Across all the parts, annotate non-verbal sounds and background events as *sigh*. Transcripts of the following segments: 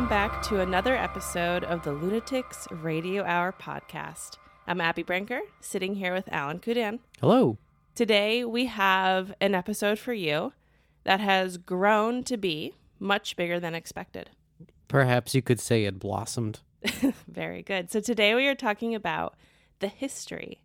welcome back to another episode of the Lunatics Radio Hour podcast. I'm Abby Brinker, sitting here with Alan Kudan. Hello. Today we have an episode for you that has grown to be much bigger than expected. Perhaps you could say it blossomed. *laughs* Very good. So today we are talking about the history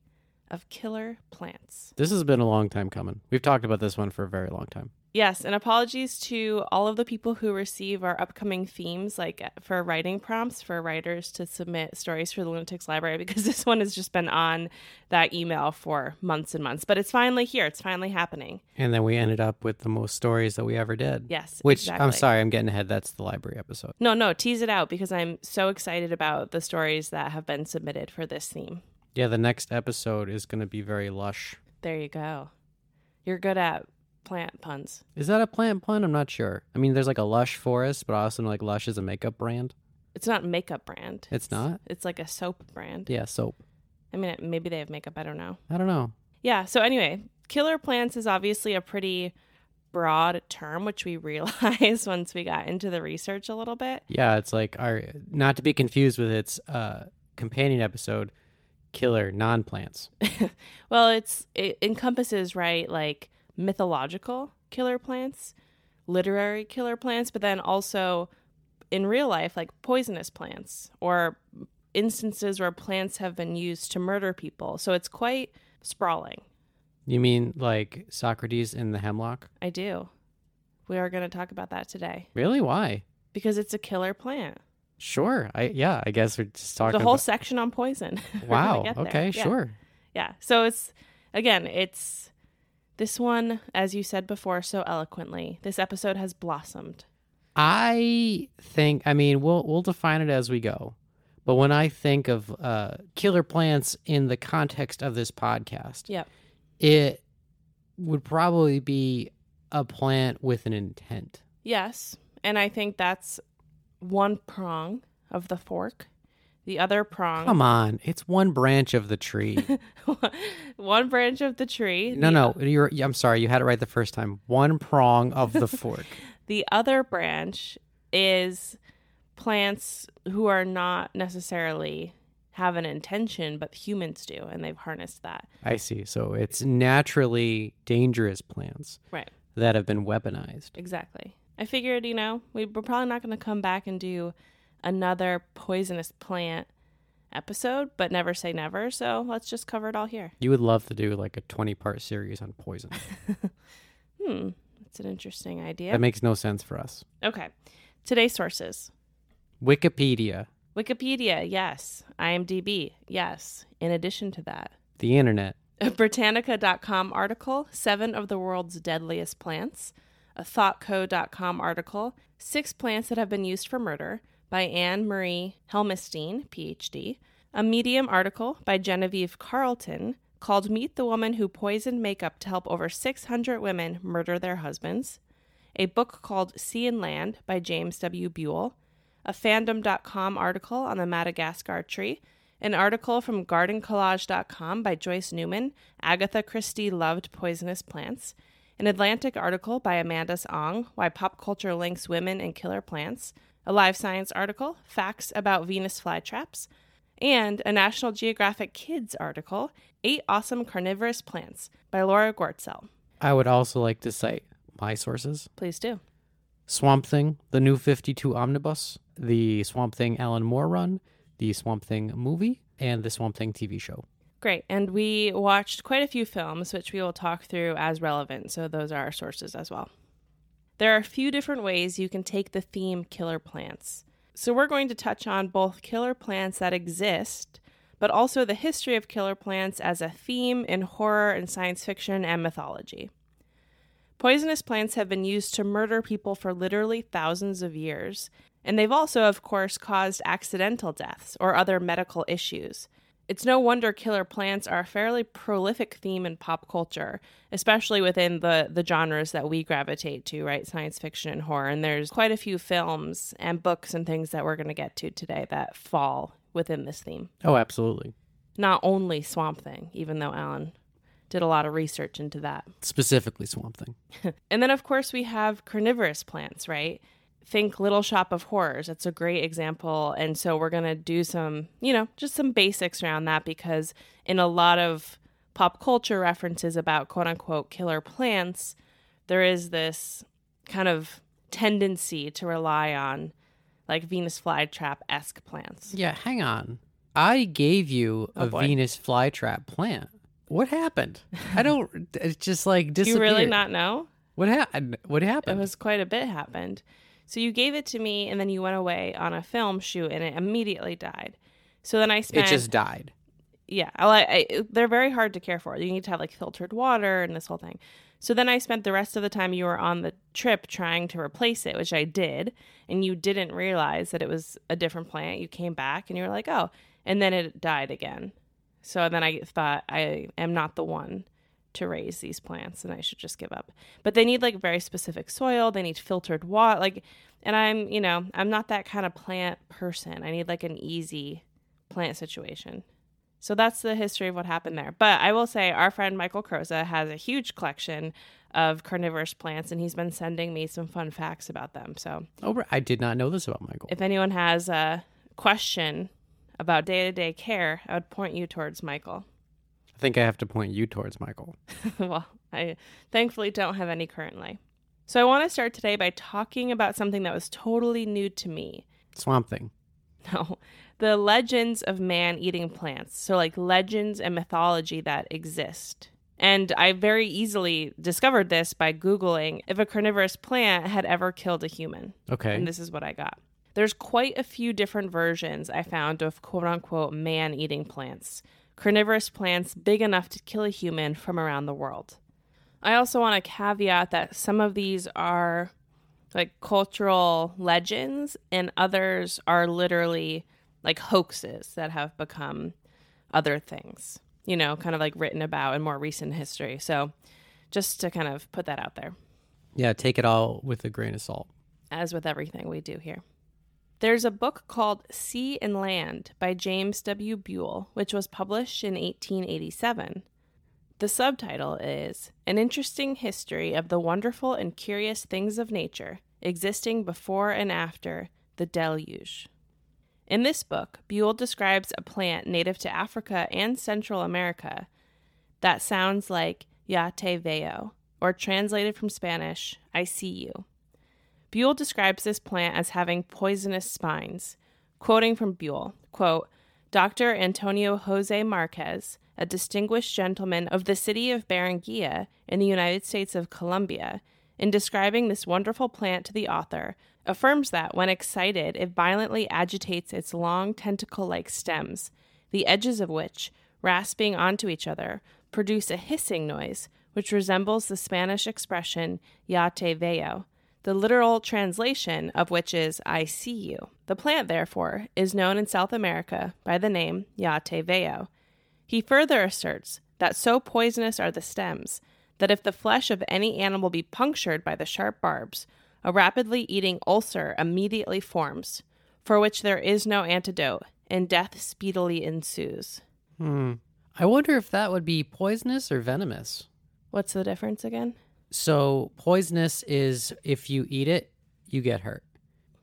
of killer plants. This has been a long time coming. We've talked about this one for a very long time. Yes, and apologies to all of the people who receive our upcoming themes, like uh, for writing prompts for writers to submit stories for the Lunatics Library, *laughs* because this one has just been on that email for months and months. But it's finally here, it's finally happening. And then we ended up with the most stories that we ever did. Yes. Which I'm sorry, I'm getting ahead. That's the library episode. No, no, tease it out because I'm so excited about the stories that have been submitted for this theme. Yeah, the next episode is going to be very lush. There you go. You're good at plant puns. Is that a plant pun? I'm not sure. I mean, there's like a lush forest, but I also know like Lush is a makeup brand. It's not a makeup brand. It's not? It's like a soap brand. Yeah, soap. I mean, maybe they have makeup. I don't know. I don't know. Yeah. So anyway, killer plants is obviously a pretty broad term, which we *laughs* realized once we got into the research a little bit. Yeah, it's like our not to be confused with its uh, companion episode, Killer Non Plants. *laughs* Well, it's it encompasses right like mythological killer plants, literary killer plants, but then also in real life like poisonous plants or instances where plants have been used to murder people. So it's quite sprawling. You mean like Socrates in the hemlock? I do. We are going to talk about that today Really? Why? because it's a killer plant. Sure. I yeah. I guess we're just talking. the whole about- section on poison. *laughs* Wow. Okay. Yeah. Sure. Yeah. So it's again, it's this one, as you said before so eloquently. This episode has blossomed. I think. I mean, we'll we'll define it as we go. But when I think of uh, killer plants in the context of this podcast, Yep. it would probably be a plant with an intent. Yes, and I think that's one prong of the fork. The other prong, Come on, it's one branch of the tree. *laughs* one branch of the tree. no, the, no, you're. I'm sorry, you had it right the first time. One prong of the *laughs* fork. The other branch is plants who are not necessarily have an intention, but humans do, and they've harnessed that. I see. So it's naturally dangerous plants Right. that have been weaponized. Exactly. I figured, you know, we- we're probably not going to come back and do another poisonous plant episode, but never say never. So let's just cover it all here. You would love to do like a 20 part series on poison. *laughs* Hmm. That's an interesting idea. That makes no sense for us. okay. Today's sources Wikipedia, Wikipedia, yes. IMDb, yes. In addition to that, the internet, a Britannica.com article, Seven of the World's Deadliest Plants, a ThoughtCo.com article, Six Plants That Have Been Used for Murder by Anne Marie Helmenstine, PhD, a Medium article by Genevieve Carlton called Meet the Woman Who Poisoned Makeup to Help Over 600 Women Murder Their Husbands, a book called Sea and Land by James W. Buell, a fandom.com article on the Madagascar tree, an article from gardencollage.com by Joyce Newman, Agatha Christie loved poisonous plants, an Atlantic article by Amanda Ong, Why Pop Culture Links Women and Killer Plants, a Live Science article, Facts About Venus Flytraps, and a National Geographic Kids article, Eight Awesome Carnivorous Plants by Laura Gortzel. I would also like to cite my sources Please do. Swamp Thing, the new 52 omnibus, the Swamp Thing Alan Moore run, the Swamp Thing movie, and the Swamp Thing TV show. Great. And we watched quite a few films, which we will talk through as relevant. So those are our sources as well. There are a few different ways you can take the theme killer plants. So we're going to touch on both killer plants that exist, but also the history of killer plants as a theme in horror and science fiction and mythology. Poisonous plants have been used to murder people for literally thousands of years, and they've also, of course, caused accidental deaths or other medical issues. It's no wonder killer plants are a fairly prolific theme in pop culture, especially within the, the genres that we gravitate to, right? Science fiction and horror. And there's quite a few films and books and things that we're going to get to today that fall within this theme. Oh, absolutely. Not only Swamp Thing, even though Alan did a lot of research into that. Specifically Swamp Thing. *laughs* And then, of course, we have carnivorous plants, right? Think Little Shop of Horrors. It's a great example. And so we're going to do some, you know, just some basics around that because in a lot of pop culture references about quote unquote killer plants, there is this kind of tendency to rely on like Venus flytrap esque plants. Yeah, hang on. I gave you Oh, a boy. Venus flytrap plant. What happened? I don't. It's just like Do you really not know? What happened? What happened? It was quite a bit happened. So you gave it to me and then you went away on a film shoot and it immediately died. So then I spent. it just died. yeah, I, I, they're very hard to care for. You need to have like filtered water and this whole thing. So then I spent the rest of the time you were on the trip trying to replace it, which I did, and you didn't realize that it was a different plant. You came back and you were like, "Oh," and then it died again. So then I thought I am not the one to raise these plants and I should just give up. But they need like very specific soil, they need filtered water, like and I'm, you know, I'm not that kind of plant person. I need like an easy plant situation. So that's the history of what happened there. But I will say our friend Michael Croza has a huge collection of carnivorous plants and he's been sending me some fun facts about them. So Oh, I did not know this about Michael. if anyone has a question about day-to-day care, I would point you towards Michael. I think I have to point you towards Michael. *laughs* well, I thankfully don't have any currently. So I want to start today by talking about something that was totally new to me. Swamp Thing. No, the legends of man eating plants. So, like legends and mythology that exist. And I very easily discovered this by Googling if a carnivorous plant had ever killed a human. Okay. And this is what I got. There's quite a few different versions I found of quote unquote man eating plants, carnivorous plants big enough to kill a human from around the world. I also want to caveat that some of these are like cultural legends and others are literally like hoaxes that have become other things, you know, kind of like written about in more recent history. So just to kind of put that out there yeah, take it all with a grain of salt. as with everything we do here. There's a book called Sea and Land by James W. Buell, which was published in 1887. The subtitle is An Interesting History of the Wonderful and Curious Things of Nature Existing Before and After the Deluge. In this book, Buell describes a plant native to Africa and Central America that sounds like Ya te veo, or translated from Spanish, I see you. Buell describes this plant as having poisonous spines. Quoting from Buell, quote, Dr. Antonio Jose Marquez, a distinguished gentleman of the city of Barranquilla in the United States of Colombia, in describing this wonderful plant to the author, affirms that when excited, it violently agitates its long tentacle like stems, the edges of which, rasping onto each other, produce a hissing noise which resembles the Spanish expression ya te veo, the literal translation of which is I see you. The plant, therefore, is known in South America by the name ya te veo. He further asserts that so poisonous are the stems that if the flesh of any animal be punctured by the sharp barbs, a rapidly eating ulcer immediately forms, for which there is no antidote, and death speedily ensues. Hmm. I wonder if that would be poisonous or venomous. What's the difference again? So, poisonous is if you eat it, you get hurt.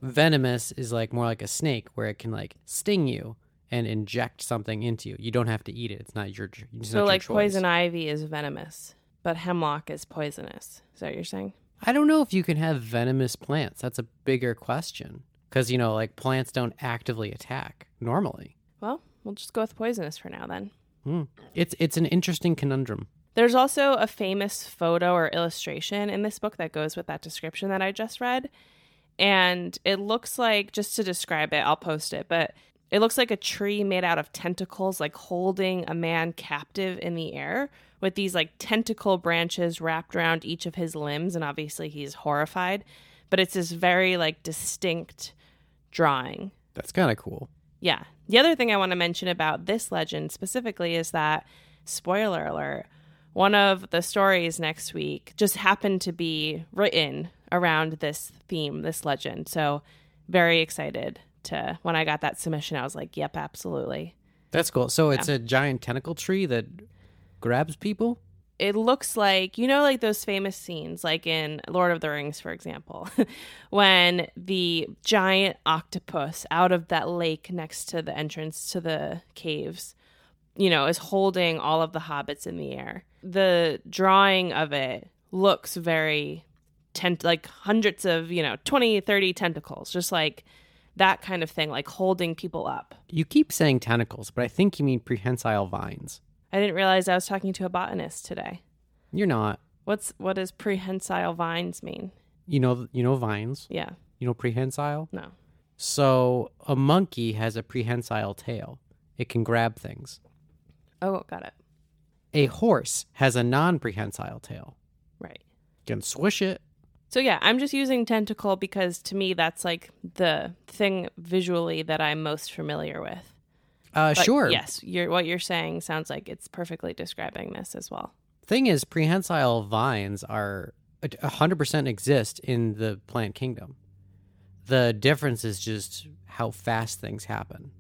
Venomous is like more like a snake where it can like sting you and inject something into you. You don't have to eat it. It's not your it's so, not like, your poison ivy is venomous, but hemlock is poisonous. Is that what you're saying? I don't know if you can have venomous plants. That's a bigger question. Cuz you know, like plants don't actively attack normally. Well, we'll just go with poisonous for now then. Hmm. It's it's an interesting conundrum. There's also a famous photo or illustration in this book that goes with that description that I just read. And it looks like, just to describe it, I'll post it, but it looks like a tree made out of tentacles, like holding a man captive in the air with these like tentacle branches wrapped around each of his limbs. And obviously he's horrified, but it's this very like distinct drawing. That's kind of cool. Yeah. The other thing I want to mention about this legend specifically is that, spoiler alert, one of the stories next week just happened to be written around this theme, this legend. So, very excited to when I got that submission, I was like, yep, absolutely. That's cool. So it's a giant tentacle tree that grabs people? it looks like you know like those famous scenes like in Lord of the Rings for example *laughs* when the giant octopus out of that lake next to the entrance to the caves you know is holding all of the hobbits in the air. The drawing of it looks very tent like hundreds of, you know, 20 30 tentacles just like that kind of thing like holding people up. You keep saying tentacles, but I think you mean prehensile vines. I didn't realize I was talking to a botanist today. You're not. What's what does prehensile vines mean? You know you know vines. Yeah. You know prehensile? No. So a monkey has a prehensile tail. It can grab things. Oh, got it. A horse has a non-prehensile tail. Right. You can swish it. So yeah, I'm just using tentacle because to me that's like the thing visually that I'm most familiar with. Uh, But sure. Yes, you're what you're saying sounds like it's perfectly describing this as well. Thing is, prehensile vines are hundred percent exist in the plant kingdom. The difference is just how fast things happen.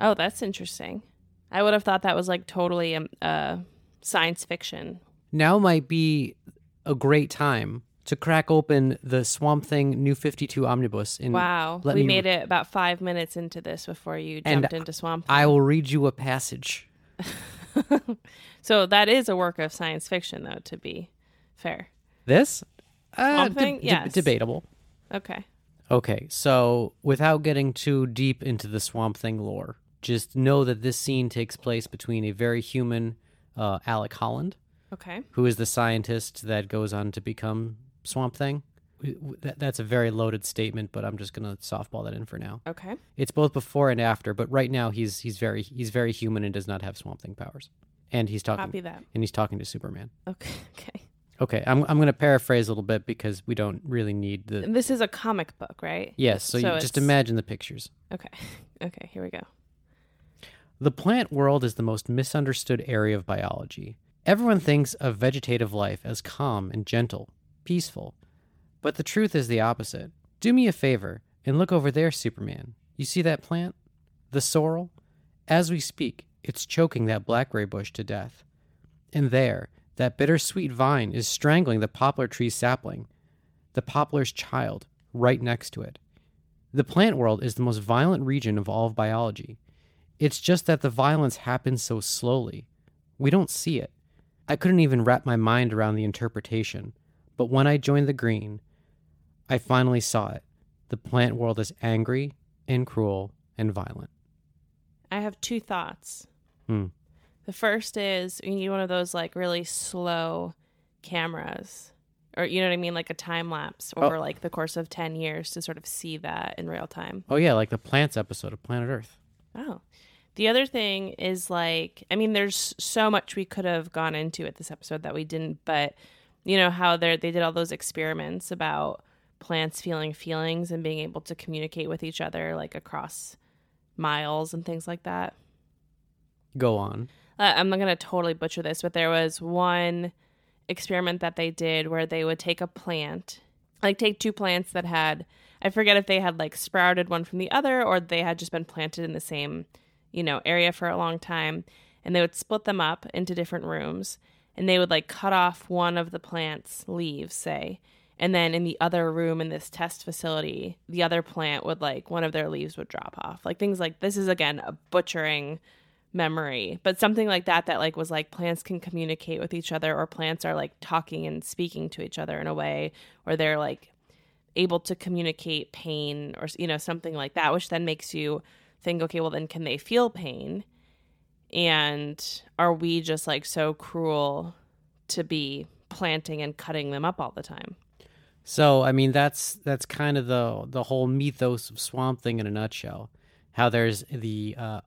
Oh, that's interesting. I would have thought that was like totally um, uh, science fiction. Now might be a great time to crack open the Swamp Thing New Fifty Two Omnibus. And Wow, we me- made it about five minutes into this before you And jumped into Swamp. Thing. I will read you a passage. *laughs* so that is a work of science fiction, though. To be fair, This, uh, de- Thing? de- Yes. debatable. okay. Okay, so without getting too deep into the Swamp Thing lore, just know that this scene takes place between a very human uh, Alec Holland, Okay. who is the scientist that goes on to become Swamp Thing. W- w- That, that's a very loaded statement, but I'm just gonna softball that in for now. Okay. It's both before and after, but right now he's he's very he's very human and does not have Swamp Thing powers, and he's talking Copy that. and he's talking to Superman. Okay. *laughs* Okay. Okay, I'm I'm gonna paraphrase a little bit because we don't really need the this is a comic book, right? yes. So, So you just imagine the pictures. Okay. *laughs* Okay. Here we go. The plant world is the most misunderstood area of biology. Everyone thinks of vegetative life as calm and gentle, peaceful. But the truth is the opposite. Do me a favor and look over there, Superman. You see that plant? The sorrel? As we speak, it's choking that blackberry bush to death. And there, that bittersweet vine is strangling the poplar tree's sapling, the poplar's child, right next to it. The plant world is the most violent region of all of biology. It's just that the violence happens so slowly. We don't see it. I couldn't even wrap my mind around the interpretation, but when I joined the green, I finally saw it. The plant world is angry and cruel and violent. I have two thoughts. Hmm. The first is you need one of those like really slow cameras, or you know what I mean, like a time lapse Oh. over like the course of ten years to sort of see that in real time. Oh, yeah, like the plants episode of Planet Earth. Oh. The other thing is like, I mean, there's so much we could have gone into at this episode that we didn't, but you know how they they did all those experiments about plants feeling feelings and being able to communicate with each other like across miles and things like that. Go on. uh, I'm not going to totally butcher this, but there was one experiment that they did where they would take a plant, like take two plants that had, I forget if they had like sprouted one from the other or they had just been planted in the same, you know, area for a long time. And they would split them up into different rooms and they would like cut off one of the plant's leaves, say. And then in the other room in this test facility, the other plant would like one of their leaves would drop off. Like things like this is again a butchering memory but something like that that like was like plants can communicate with each other or plants are like talking and speaking to each other in a way or they're like able to communicate pain or you know something like that which then makes you think okay well then can they feel pain? And are we just like so cruel to be planting and cutting them up all the time? So, I mean, that's that's kind of the the whole mythos of Swamp Thing in a nutshell. How there's the uh,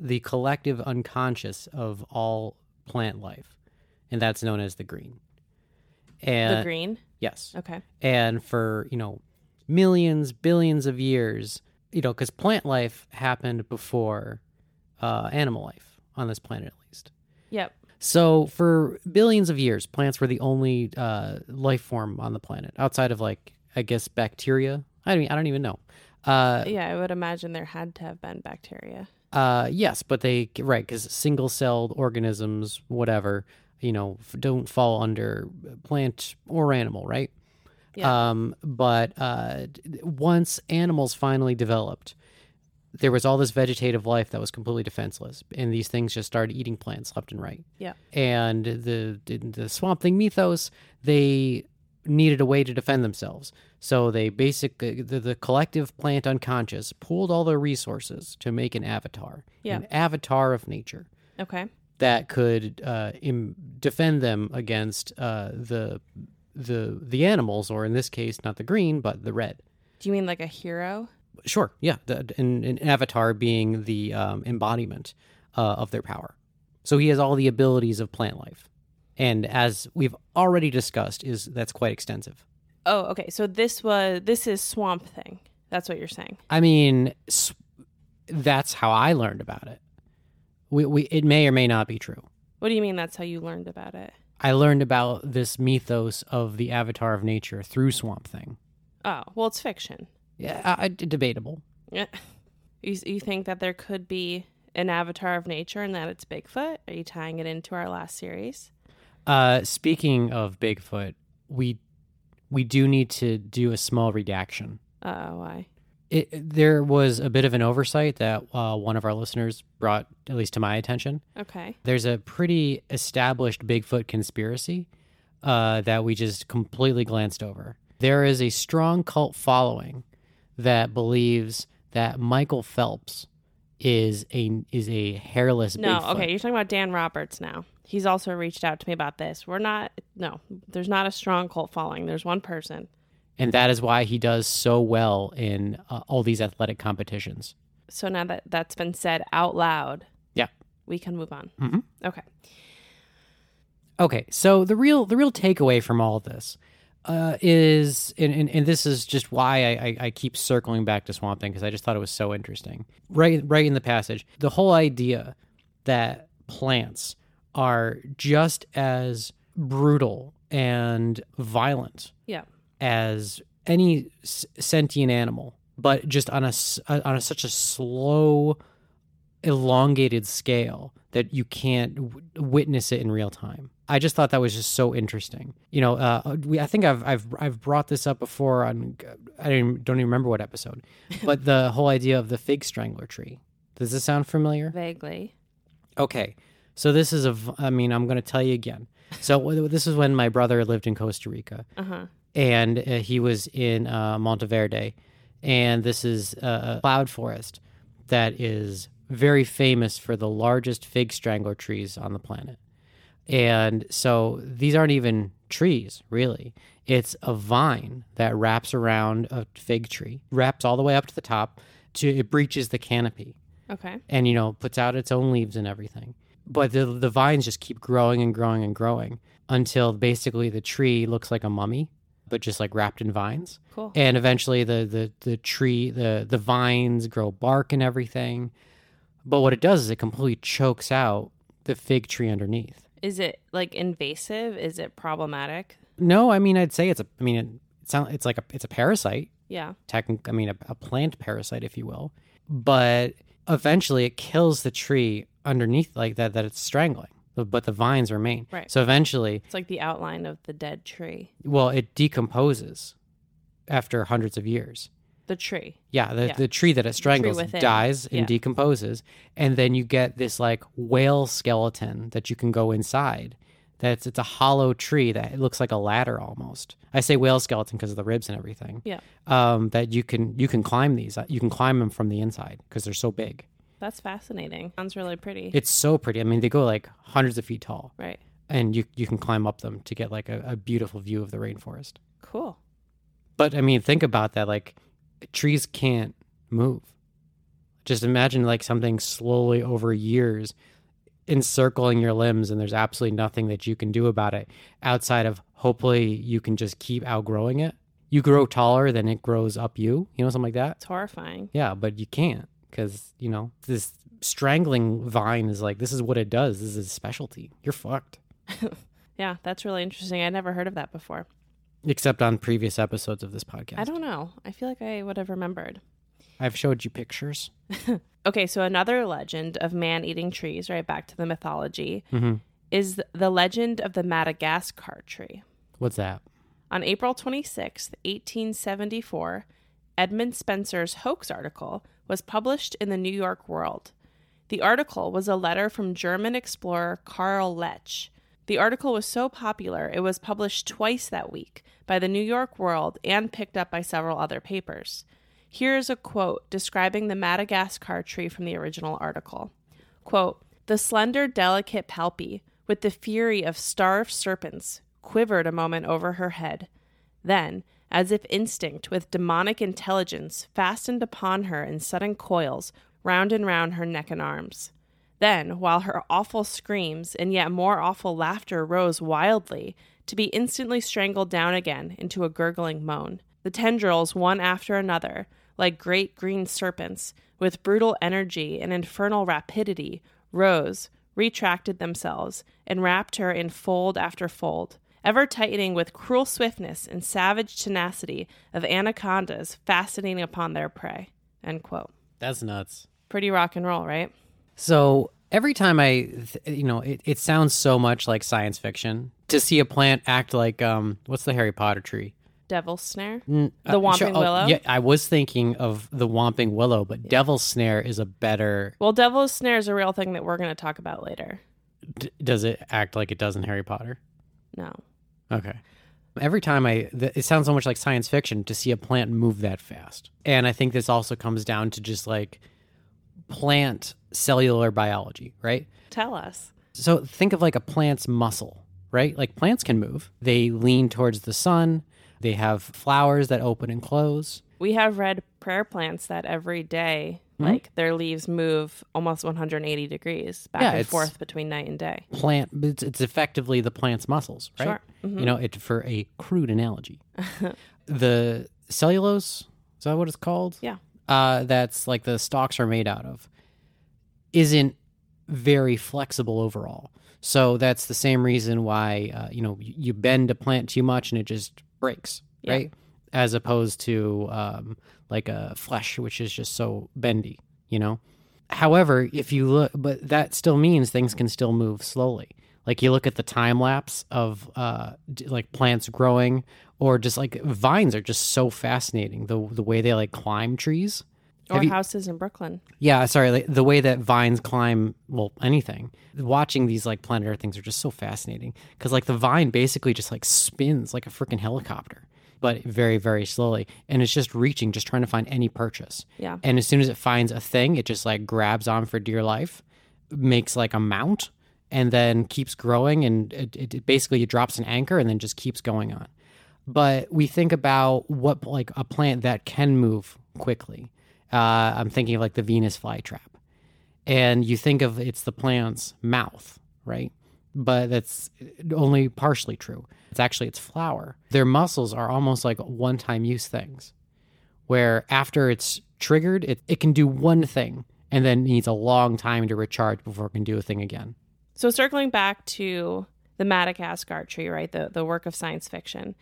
the collective unconscious of all plant life, and that's known as the green. And the green? Yes, okay. And for you know millions, billions of years, you know, because plant life happened before uh, animal life on this planet, at least. yep So for billions of years, plants were the only uh, life form on the planet outside of like I guess bacteria. I don't I don't even know. Uh, yeah i would imagine there had to have been bacteria uh, yes, but they right because single celled organisms, whatever, you know, don't fall under plant or animal, right? Yeah. Um, but uh, once animals finally developed, there was all this vegetative life that was completely defenseless, and these things just started eating plants left and right. Yeah. And the the, Swamp Thing mythos, they needed a way to defend themselves. So they basically the, the collective plant unconscious pooled all their resources to make an avatar, Yeah. an avatar of nature Okay. that could uh, Im- defend them against uh, the the the animals, or in this case, not the green, but the red. Do you mean like a hero? Sure, yeah, the, an, an avatar being the um, embodiment uh, of their power. So he has all the abilities of plant life, and as we've already discussed, is that's quite extensive. Oh, okay. So this was this is Swamp Thing. That's what you're saying. I mean, s- that's how I learned about it. We, we it may or may not be true. What do you mean that's how you learned about it? I learned about this mythos of the avatar of nature through Swamp Thing. Oh, well, it's fiction. Yeah, I, I- debatable. Yeah. *laughs* You you think that there could be an avatar of nature and that it's Bigfoot? Are you tying it into our last series? Uh, speaking of Bigfoot, we we do need to do a small redaction. Uh, why? It, there was a bit of an oversight that uh, one of our listeners brought, at least to my attention. Okay. There's a pretty established Bigfoot conspiracy uh, that we just completely glanced over. There is a strong cult following that believes that Michael Phelps is a is a hairless No, Bigfoot. okay. You're talking about Dan Roberts now. He's also reached out to me about this. We're not. No, there's not a strong cult following. There's one person. And that is why he does so well in uh, all these athletic competitions. So now that that's been said out loud, Yeah. we can move on. Mhm. Okay. Okay, so the real the real takeaway from all of this uh, is, and, and, and this is just why I, I, I keep circling back to Swamp Thing because I just thought it was so interesting. Right, right in the passage, the whole idea that plants are just as brutal and violent Yeah. As any s- sentient animal, but just on a on a, such a slow, elongated scale that you can't w- witness it in real time. I just thought that was just so interesting. You know, uh, we I think I've I've I've brought this up before on I don't even, don't even remember what episode, *laughs* but the whole idea of the fig strangler tree. Does this sound familiar? Vaguely. Okay. So this is a I mean, I'm going to tell you again. So this is when my brother lived in Costa Rica Uh huh. And uh, he was in uh, Monteverde, and this is a cloud forest that is very famous for the largest fig strangler trees on the planet. And so these aren't even trees, really. It's a vine that wraps around a fig tree, wraps all the way up to the top, to it breaches the canopy Okay. and you know puts out its own leaves and everything but the the vines just keep growing and growing and growing until basically the tree looks like a mummy but just like wrapped in vines Cool. and eventually the the the tree the the vines grow bark and everything but what it does is it completely chokes out the fig tree underneath Is it like invasive? Is it problematic? no i mean i'd say it's a i mean it, it's not, it's like a it's a parasite Yeah. technic I mean a, a plant parasite if you will but eventually it kills the tree underneath like that that it's strangling but the vines remain Right. so eventually It's like the outline of the dead tree. well it decomposes after hundreds of years The tree. yeah the, Yeah. the tree that it strangles dies and Yeah. decomposes and then you get this like whale skeleton that you can go inside that's it's a hollow tree that it looks like a ladder almost i say whale skeleton because of the ribs and everything Yeah. um, that you can you can climb these. You can climb them from the inside because they're so big. That's fascinating. Sounds really pretty. It's so pretty. I mean, they go like hundreds of feet tall, right. and you you can climb up them to get like a, a beautiful view of the rainforest. Cool. But I mean, think about that. Like trees can't move. Just imagine like something slowly over years encircling your limbs, and there's absolutely nothing that you can do about it outside of hopefully you can just keep outgrowing it. You grow taller, then it grows up you. You know, something like that. It's horrifying. Yeah, but you can't because you know this strangling vine is like this is what it does. This is a specialty. You're fucked. *laughs* Yeah, that's really interesting. I never heard of that before. Except on previous episodes of this podcast, I don't know. I feel like I would have remembered. I've showed you pictures. *laughs* Okay, so another legend of man eating trees, right back to the mythology, hmm is the legend of the Madagascar tree. What's that? On April 26, 1874, Edmund Spencer's hoax article was published in the New York World. The article was a letter from German explorer Karl Lech. The article was so popular it was published twice that week by the New York World and picked up by several other papers. Here is a quote describing the Madagascar tree from the original article. Quote, the slender, delicate palpi, with the fury of starved serpents, quivered a moment over her head. Then, as if instinct with demonic intelligence fastened upon her in sudden coils, round and round her neck and arms. Then, while her awful screams and yet more awful laughter rose wildly, to be instantly strangled down again into a gurgling moan, the tendrils, one after another, like great green serpents, with brutal energy and infernal rapidity, rose, retracted themselves, and wrapped her in fold after fold, ever tightening with cruel swiftness and savage tenacity of anacondas fastening upon their prey. End quote. That's nuts. Pretty rock and roll, right? So every time I, th- you know, it, it sounds so much like science fiction to see a plant act like, um, what's the Harry Potter tree? Devil's snare. N- The uh, Whomping oh, Willow? yeah, I was thinking of the Whomping Willow, but Devil's Snare is a better. Well, devil's snare is a real thing that we're going to talk about later. D- does it act like it does in Harry Potter? No. Okay. Every time I, th- it sounds so much like science fiction to see a plant move that fast. And I think this also comes down to just like plant cellular biology, right? Tell us. So think of like a plant's muscle, right? Like plants can move. They lean towards the sun. They have flowers that open and close. We have red prayer plants that every day, Mm-hmm. like their leaves move almost 180 degrees back Yeah, and forth between night and day. Plant, it's, it's effectively the plant's muscles, right? Sure. Mm-hmm. You know, it for a crude analogy. *laughs* the cellulose, is that what it's called? Yeah. Uh, that's like the stalks are made out of, isn't very flexible overall. So that's the same reason why uh, you know you bend a plant too much and it just breaks, Yeah. right? As opposed to um, like a flesh, which is just so bendy, you know. However, if you look, but that still means things can still move slowly. Like you look at the time lapse of uh, d- like plants growing, or just like vines are just so fascinating. The the way they like climb trees. Or you- houses in Brooklyn. Yeah, sorry, like the way that vines climb, well, anything. Watching these like planet Earth things are just so fascinating because like the vine basically just like spins like a freaking helicopter, but very very slowly, and it's just reaching, just trying to find any purchase. Yeah. And as soon as it finds a thing, it just like grabs on for dear life, makes like a mount, and then keeps growing, and it, it, it basically it drops an anchor and then just keeps going on. But we think about what like a plant that can move quickly. Uh, I'm thinking of like the Venus flytrap, and you think of it's the plant's mouth, right? But that's only partially true. It's actually its flower. Their muscles are almost like one-time use things, where after it's triggered, it, it can do one thing and then needs a long time to recharge before it can do a thing again. So circling back to the Madagascar tree, right? The the work of science fiction.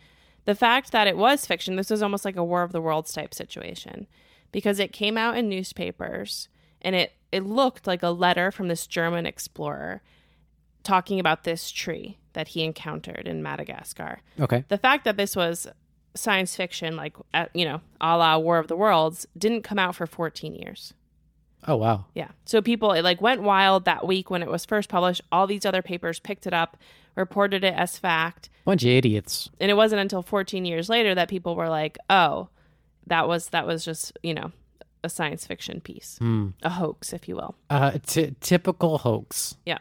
The fact that it was fiction, this was almost like a War of the Worlds type situation. Because it came out in newspapers and it, it looked like a letter from this German explorer talking about this tree that he encountered in Madagascar. Okay. The fact that this was science fiction, like, you know, a la War of the Worlds, didn't come out for 14 years. Oh wow. Yeah. So people it like went wild that week when it was first published. All these other papers picked it up, reported it as fact, Bunch of idiots. and it wasn't until 14 years later that people were like, "Oh, that was that was just, you know, a science fiction piece. Hmm. A hoax, if you will." Uh, t- typical hoax. Yeah.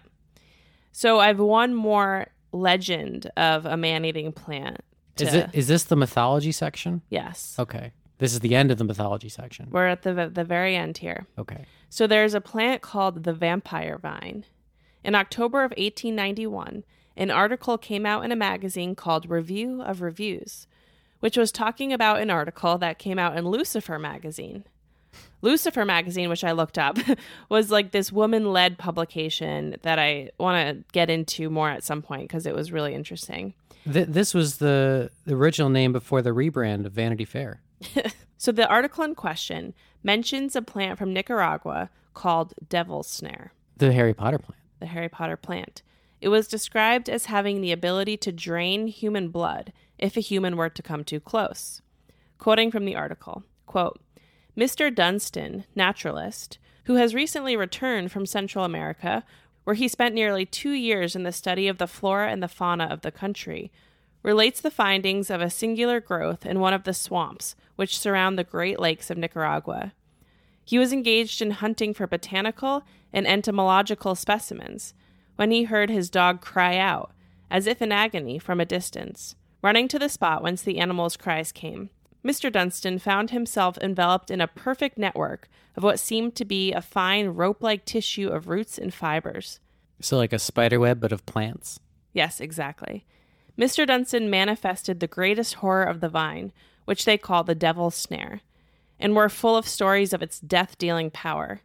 So I've one more legend of a man-eating plant. Is to- it? Is this the mythology section? Yes. Okay. This is the end of the mythology section. We're at the the very end here. Okay. So there's a plant called the vampire vine. In October of 1891, an article came out in a magazine called Review of Reviews, which was talking about an article that came out in Lucifer magazine. Lucifer magazine, which I looked up, *laughs* was like this woman led publication that I want to get into more at some point because it was really interesting. Th- this was the, the original name before the rebrand of Vanity Fair. *laughs* So the article in question mentions a plant from Nicaragua called devil's snare. The Harry Potter plant. the Harry Potter plant. It was described as having the ability to drain human blood if a human were to come too close. Quoting from the article, quote, Mr. Dunstan, naturalist, who has recently returned from Central America, where he spent nearly two years in the study of the flora and the fauna of the country, relates the findings of a singular growth in one of the swamps which surround the Great Lakes of Nicaragua. He was engaged in hunting for botanical and entomological specimens when he heard his dog cry out, as if in agony, from a distance. Running to the spot whence the animal's cries came, Mr. Dunstan found himself enveloped in a perfect network of what seemed to be a fine rope like tissue of roots and fibers. So, like a spider web, but of plants. Yes, exactly. Mr. Dunstan manifested the greatest horror of the vine, which they call the devil's snare, and were full of stories of its death dealing power.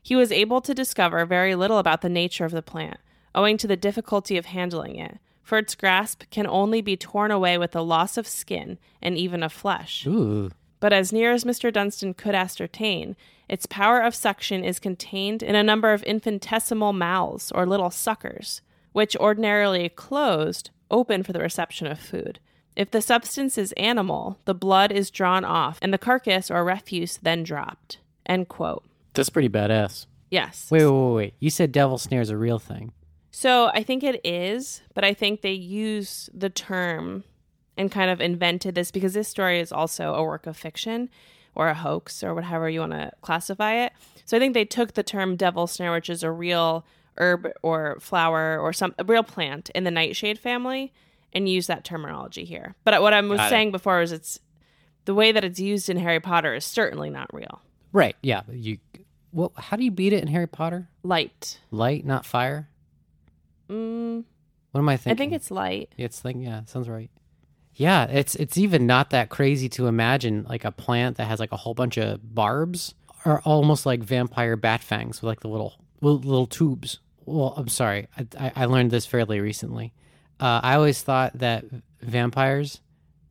He was able to discover very little about the nature of the plant, owing to the difficulty of handling it, for its grasp can only be torn away with the loss of skin and even of flesh. Ooh. But as near as Mr. Dunstan could ascertain, its power of suction is contained in a number of infinitesimal mouths or little suckers, which ordinarily closed open for the reception of food. If the substance is animal, the blood is drawn off and the carcass or refuse then dropped. End quote. That's pretty badass. Yes. Wait, wait, wait, wait. You said devil snare is a real thing. So I think it is, but I think they use the term and kind of invented this because this story is also a work of fiction or a hoax or whatever you want to classify it. So I think they took the term devil snare, which is a real herb or flower or some a real plant in the nightshade family, and use that terminology here. But what I was Got it. saying before is it's the way that it's used in Harry Potter is certainly not real. Right. Yeah. You. Well, how do you beat it in Harry Potter? Light. Light, not fire. Mm, What am I thinking? I think it's light. It's like yeah, sounds right. Yeah, it's it's even not that crazy to imagine like a plant that has like a whole bunch of barbs are almost like vampire bat fangs with like the little little, little tubes. Well, I'm sorry, I, I learned this fairly recently. Uh, I always thought that vampires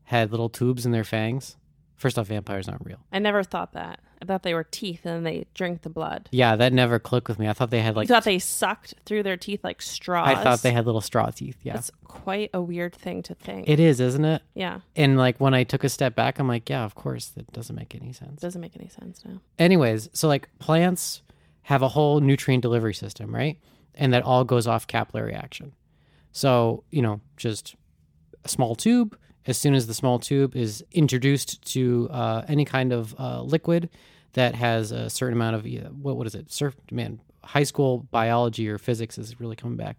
had little tubes in their fangs. First off, vampires aren't real. I never thought that. I thought they were teeth and they drink the blood. Yeah, that never clicked with me. I thought they had You like thought they sucked through their teeth like straws. I thought they had little straw teeth. Yeah, That's quite a weird thing to think. it is, isn't it? yeah, And like when I took a step back, I'm like, yeah, of course, that doesn't make any sense. doesn't make any sense now. anyways, so like plants have a whole nutrient delivery system, right? And that all goes off capillary action. So, you know, just a small tube. As soon as the small tube is introduced to uh, any kind of uh, liquid that has a certain amount of what what is it? Surf man, high school biology or physics is really coming back.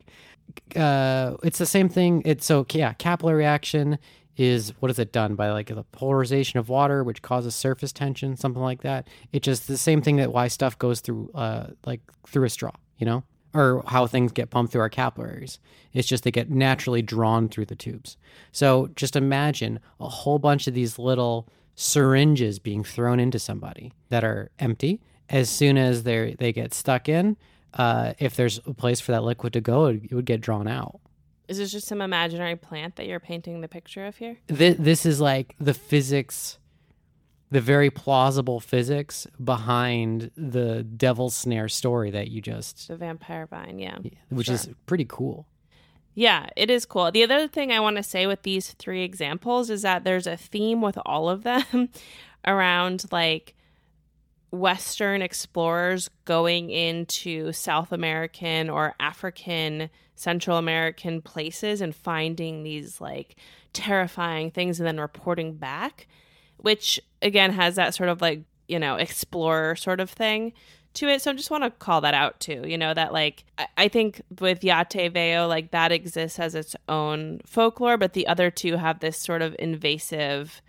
Uh, it's the same thing. It's so yeah, capillary action is what is it done by like the polarization of water, which causes surface tension, something like that. It's just the same thing that why stuff goes through uh like through a straw, you know, or how things get pumped through our capillaries. It's just they get naturally drawn through the tubes. So just imagine a whole bunch of these little syringes being thrown into somebody that are empty. As soon as they they get stuck in, uh, if there's a place for that liquid to go, it, it would get drawn out. Is this just some imaginary plant that you're painting the picture of here? This, this is like the physics, the very plausible physics behind the devil's snare story that you just, The vampire vine, yeah. which Sure. is pretty cool. Yeah, it is cool. The other thing I want to say with these three examples is that there's a theme with all of them *laughs* around like Western explorers going into South American or African, Central American places and finding these like terrifying things and then reporting back, which again has that sort of like, you know, explorer sort of thing to it. So I just want to call that out too. You know, that like I, I think with Ya Te Veo, like that exists as its own folklore, but the other two have this sort of invasive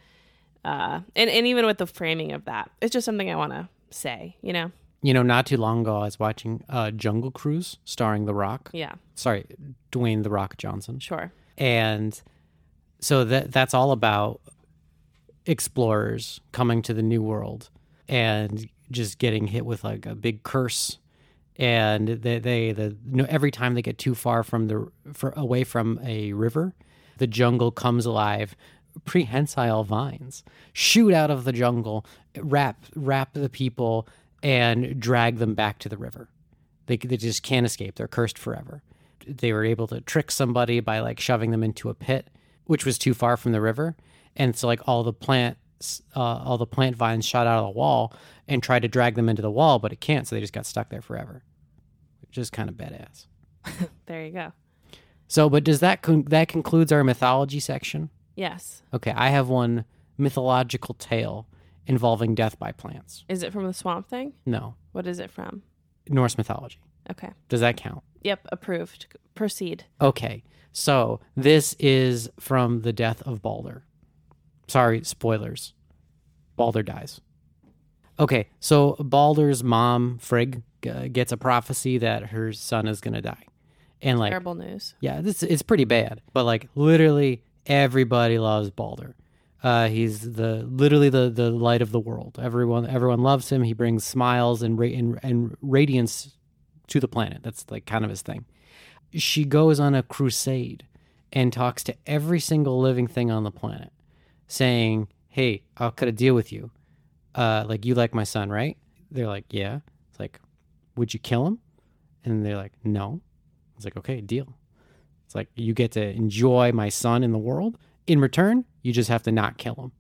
uh and, and even with the framing of that, it's just something I want to say, you know? You know, not too long ago, I was watching uh, Jungle Cruise starring The Rock. Yeah, Sorry, Dwayne The Rock Johnson. sure. and so that that's all about explorers coming to the new world and just getting hit with like a big curse. And they they the you know, every time they get too far from the for, away from a river the jungle comes alive. Prehensile vines shoot out of the jungle wrap wrap the people and drag them back to the river. They, they just can't escape. They're cursed forever. They were able to trick somebody by like shoving them into a pit, which was too far from the river, and so like all the plants, uh, all the plant vines shot out of the wall and tried to drag them into the wall, but it can't, so they just got stuck there forever, which is kind of badass. *laughs* There you go. So, but does that con- that concludes our mythology section? Yes. Okay, I have one mythological tale involving death by plants. Is it from the swamp thing? No, What is it from? Norse mythology. Okay. Does that count? Yep. Approved. Proceed. Okay, so this is from the death of Balder. Sorry, spoilers. Balder dies. Okay, so Balder's mom, Frigg, uh, gets a prophecy that her son is going to die. And like Terrible news. Yeah, this it's pretty bad. But like literally everybody loves Balder. Uh, he's the literally the the light of the world. Everyone everyone loves him. He brings smiles and ra- and, and radiance to the planet. That's like kind of his thing. She goes on a crusade and talks to every single living thing on the planet, saying, "Hey, I'll cut a deal with you. Uh, like you like my son, right?" They're like, "Yeah." It's like, "Would you kill him?" And they're like, "No." It's like, okay, deal. It's like you get to enjoy my son in the world. In return, you just have to not kill him.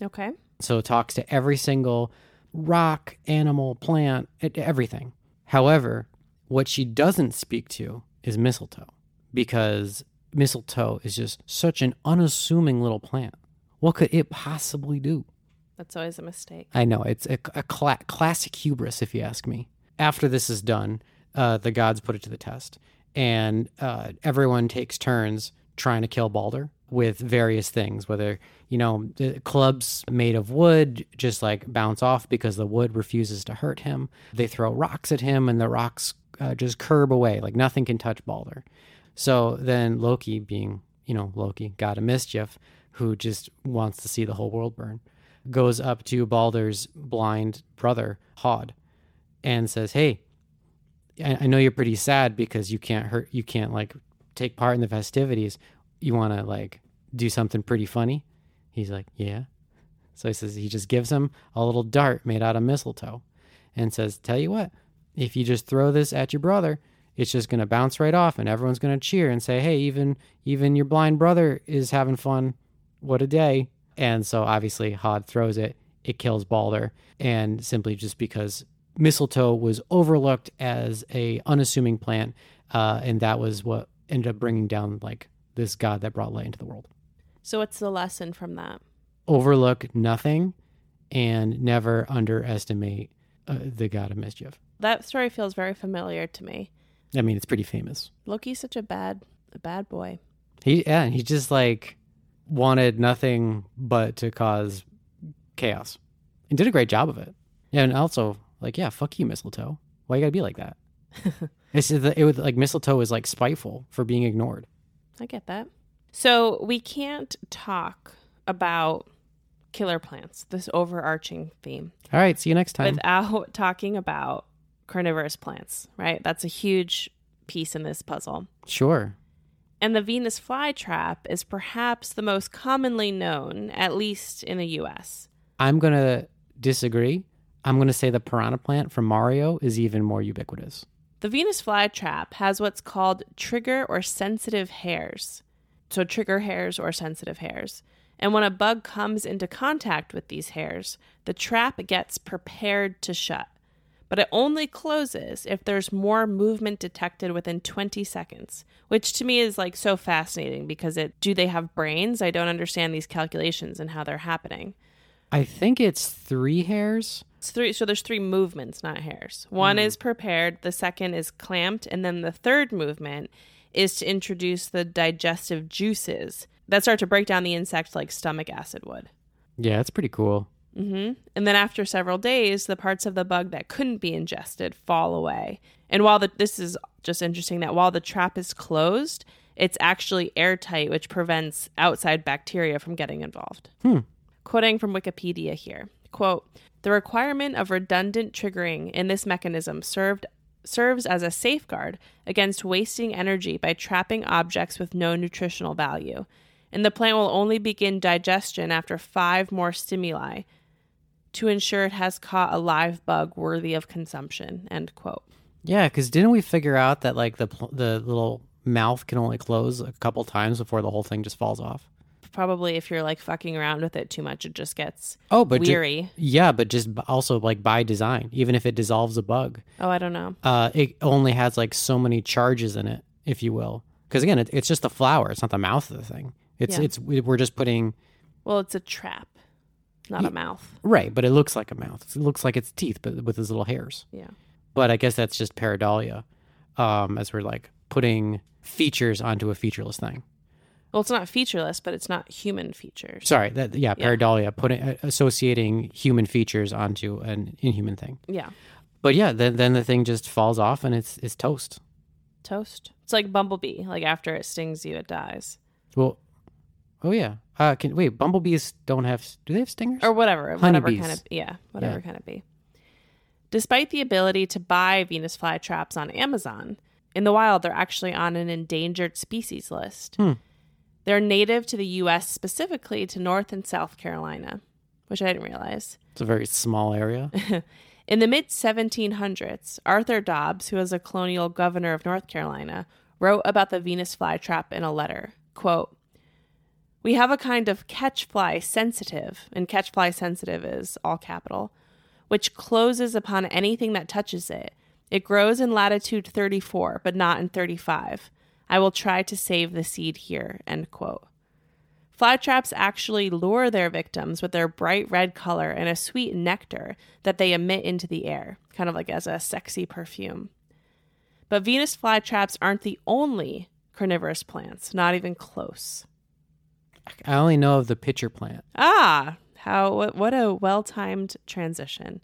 Okay. So it talks to every single rock, animal, plant, everything. However, what she doesn't speak to is mistletoe because mistletoe is just such an unassuming little plant. What could it possibly do? That's always a mistake. I know it's a, a cla- classic hubris, if you ask me. After this is done, uh, the gods put it to the test, and uh, everyone takes turns trying to kill Balder with various things. Whether you know the clubs made of wood just like bounce off because the wood refuses to hurt him. They throw rocks at him, and the rocks uh, just curb away, like nothing can touch Balder. So then Loki, being you know Loki, god of mischief, who just wants to see the whole world burn goes up to Balder's blind brother, Hod, and says, Hey, I know you're pretty sad because you can't hurt, you can't like take part in the festivities. You want to like do something pretty funny? He's like, Yeah. So he says, he just gives him a little dart made out of mistletoe and says, Tell you what, if you just throw this at your brother, it's just going to bounce right off and everyone's going to cheer and say, Hey, even, even your blind brother is having fun. What a day. And so obviously Hod throws it, it kills Balder, and simply just because mistletoe was overlooked as a unassuming plant, uh, and that was what ended up bringing down like this god that brought light into the world. So what's the lesson from that? Overlook nothing, and never underestimate uh, the god of mischief. That story feels very familiar to me. I mean, it's pretty famous. Loki's such a bad a bad boy. He yeah, and he just like wanted nothing but to cause chaos, and did a great job of it. And also like yeah, fuck you, mistletoe. Why you gotta be like that? *laughs* it's it was like mistletoe is like spiteful for being ignored. I get that. So we can't talk about killer plants, this overarching theme, All right, see you next time. without *laughs* talking about carnivorous plants, right? That's a huge piece in this puzzle. sure. And the Venus flytrap is perhaps the most commonly known, at least in the US. I'm gonna disagree. I'm gonna say the piranha plant from Mario is even more ubiquitous. The Venus flytrap has what's called trigger or sensitive hairs. So, trigger hairs or sensitive hairs. And when a bug comes into contact with these hairs, the trap gets prepared to shut. But it only closes if there's more movement detected within 20 seconds, which to me is like so fascinating because it do they have brains? I don't understand these calculations and how they're happening. I think it's three hairs. It's three so there's three movements, not hairs. One is prepared, the second is clamped, and then the third movement is to introduce the digestive juices that start to break down the insect like stomach acid would. Yeah, that's pretty cool. Hmm And then after several days, the parts of the bug that couldn't be ingested fall away. And while the, this is just interesting that while the trap is closed, it's actually airtight, which prevents outside bacteria from getting involved. Hmm. Quoting from Wikipedia here quote, the requirement of redundant triggering in this mechanism served serves as a safeguard against wasting energy by trapping objects with no nutritional value. And the plant will only begin digestion after five more stimuli to ensure it has caught a live bug worthy of consumption. End quote. Yeah, because didn't we figure out that like the the little mouth can only close a couple times before the whole thing just falls off. Probably if you're like fucking around with it too much, it just gets Oh, but ju- weary. yeah, but just b- also like by design, even if it dissolves a bug, oh, I don't know. uh, it only has like so many charges in it, if you will. Because again, it, it's just the flower; it's not the mouth of the thing. It's Yeah. it's we're just putting Well, it's a trap, not a mouth. right, but it looks like a mouth. It looks like it's teeth, but with his little hairs. Yeah. But I guess that's just pareidolia, um, as we're like putting features onto a featureless thing. Well, it's not featureless, but it's not human features. Sorry, that yeah, pareidolia, putting uh, associating human features onto an inhuman thing. Yeah. But yeah, then then the thing just falls off and it's it's toast. Toast. It's like bumblebee. Like after it stings you, it dies. Well, oh yeah. Uh, can wait? Bumblebees don't have. Do they have stingers? or whatever, whatever Honeybees. kind of yeah, whatever Yeah. kind of bee. Despite the ability to buy Venus flytraps on Amazon, in the wild they're actually on an endangered species list. Hmm. They're native to the U.S. specifically to North and South Carolina, which I didn't realize. It's a very small area. *laughs* In the mid 1700s, Arthur Dobbs, who was a colonial governor of North Carolina, wrote about the Venus flytrap in a letter. Quote, We have a kind of catch fly sensitive, and catch fly sensitive is all capital, which closes upon anything that touches it. It grows in latitude 34, but not in 35. I will try to save the seed here. End quote. Flytraps actually lure their victims with their bright red color and a sweet nectar that they emit into the air, kind of like as a sexy perfume. But Venus flytraps aren't the only carnivorous plants, not even close. I only know of the pitcher plant. Ah, how what, what a well-timed transition.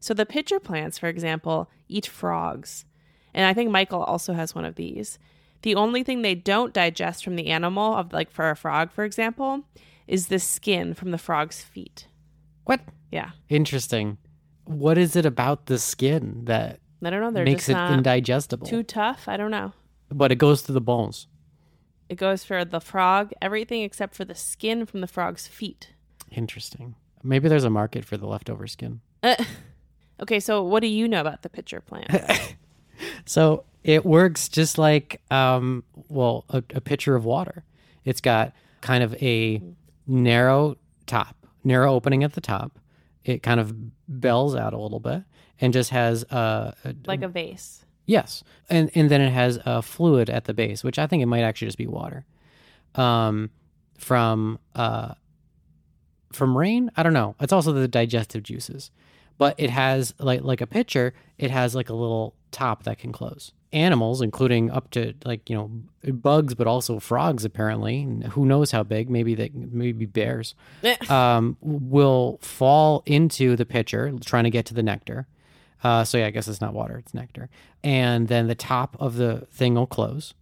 So the pitcher plants, for example, eat frogs. And I think Michael also has one of these. The only thing they don't digest from the animal of like for a frog, for example, is the skin from the frog's feet. What? Yeah. Interesting. What is it about the skin that I don't know, makes it indigestible? too tough. I don't know. but it goes through the bones. It goes for the frog, everything except for the skin from the frog's feet. Interesting. Maybe there's a market for the leftover skin. *laughs* Okay, so what do you know about the pitcher plant? *laughs* So it works just like, um, well, a, a pitcher of water. It's got kind of a narrow top, narrow opening at the top. It kind of bells out a little bit and just has a, a like a vase. Yes, and and then it has a fluid at the base, which I think it might actually just be water, um, from uh, from rain. I don't know. It's also the digestive juices, but it has like like a pitcher. It has like a little top that can close. Animals, including up to like you know bugs, but also frogs. Apparently, who knows how big? Maybe they maybe bears um, will fall into the pitcher trying to get to the nectar. Uh, so yeah, I guess it's not water; it's nectar. And then the top of the thing will close,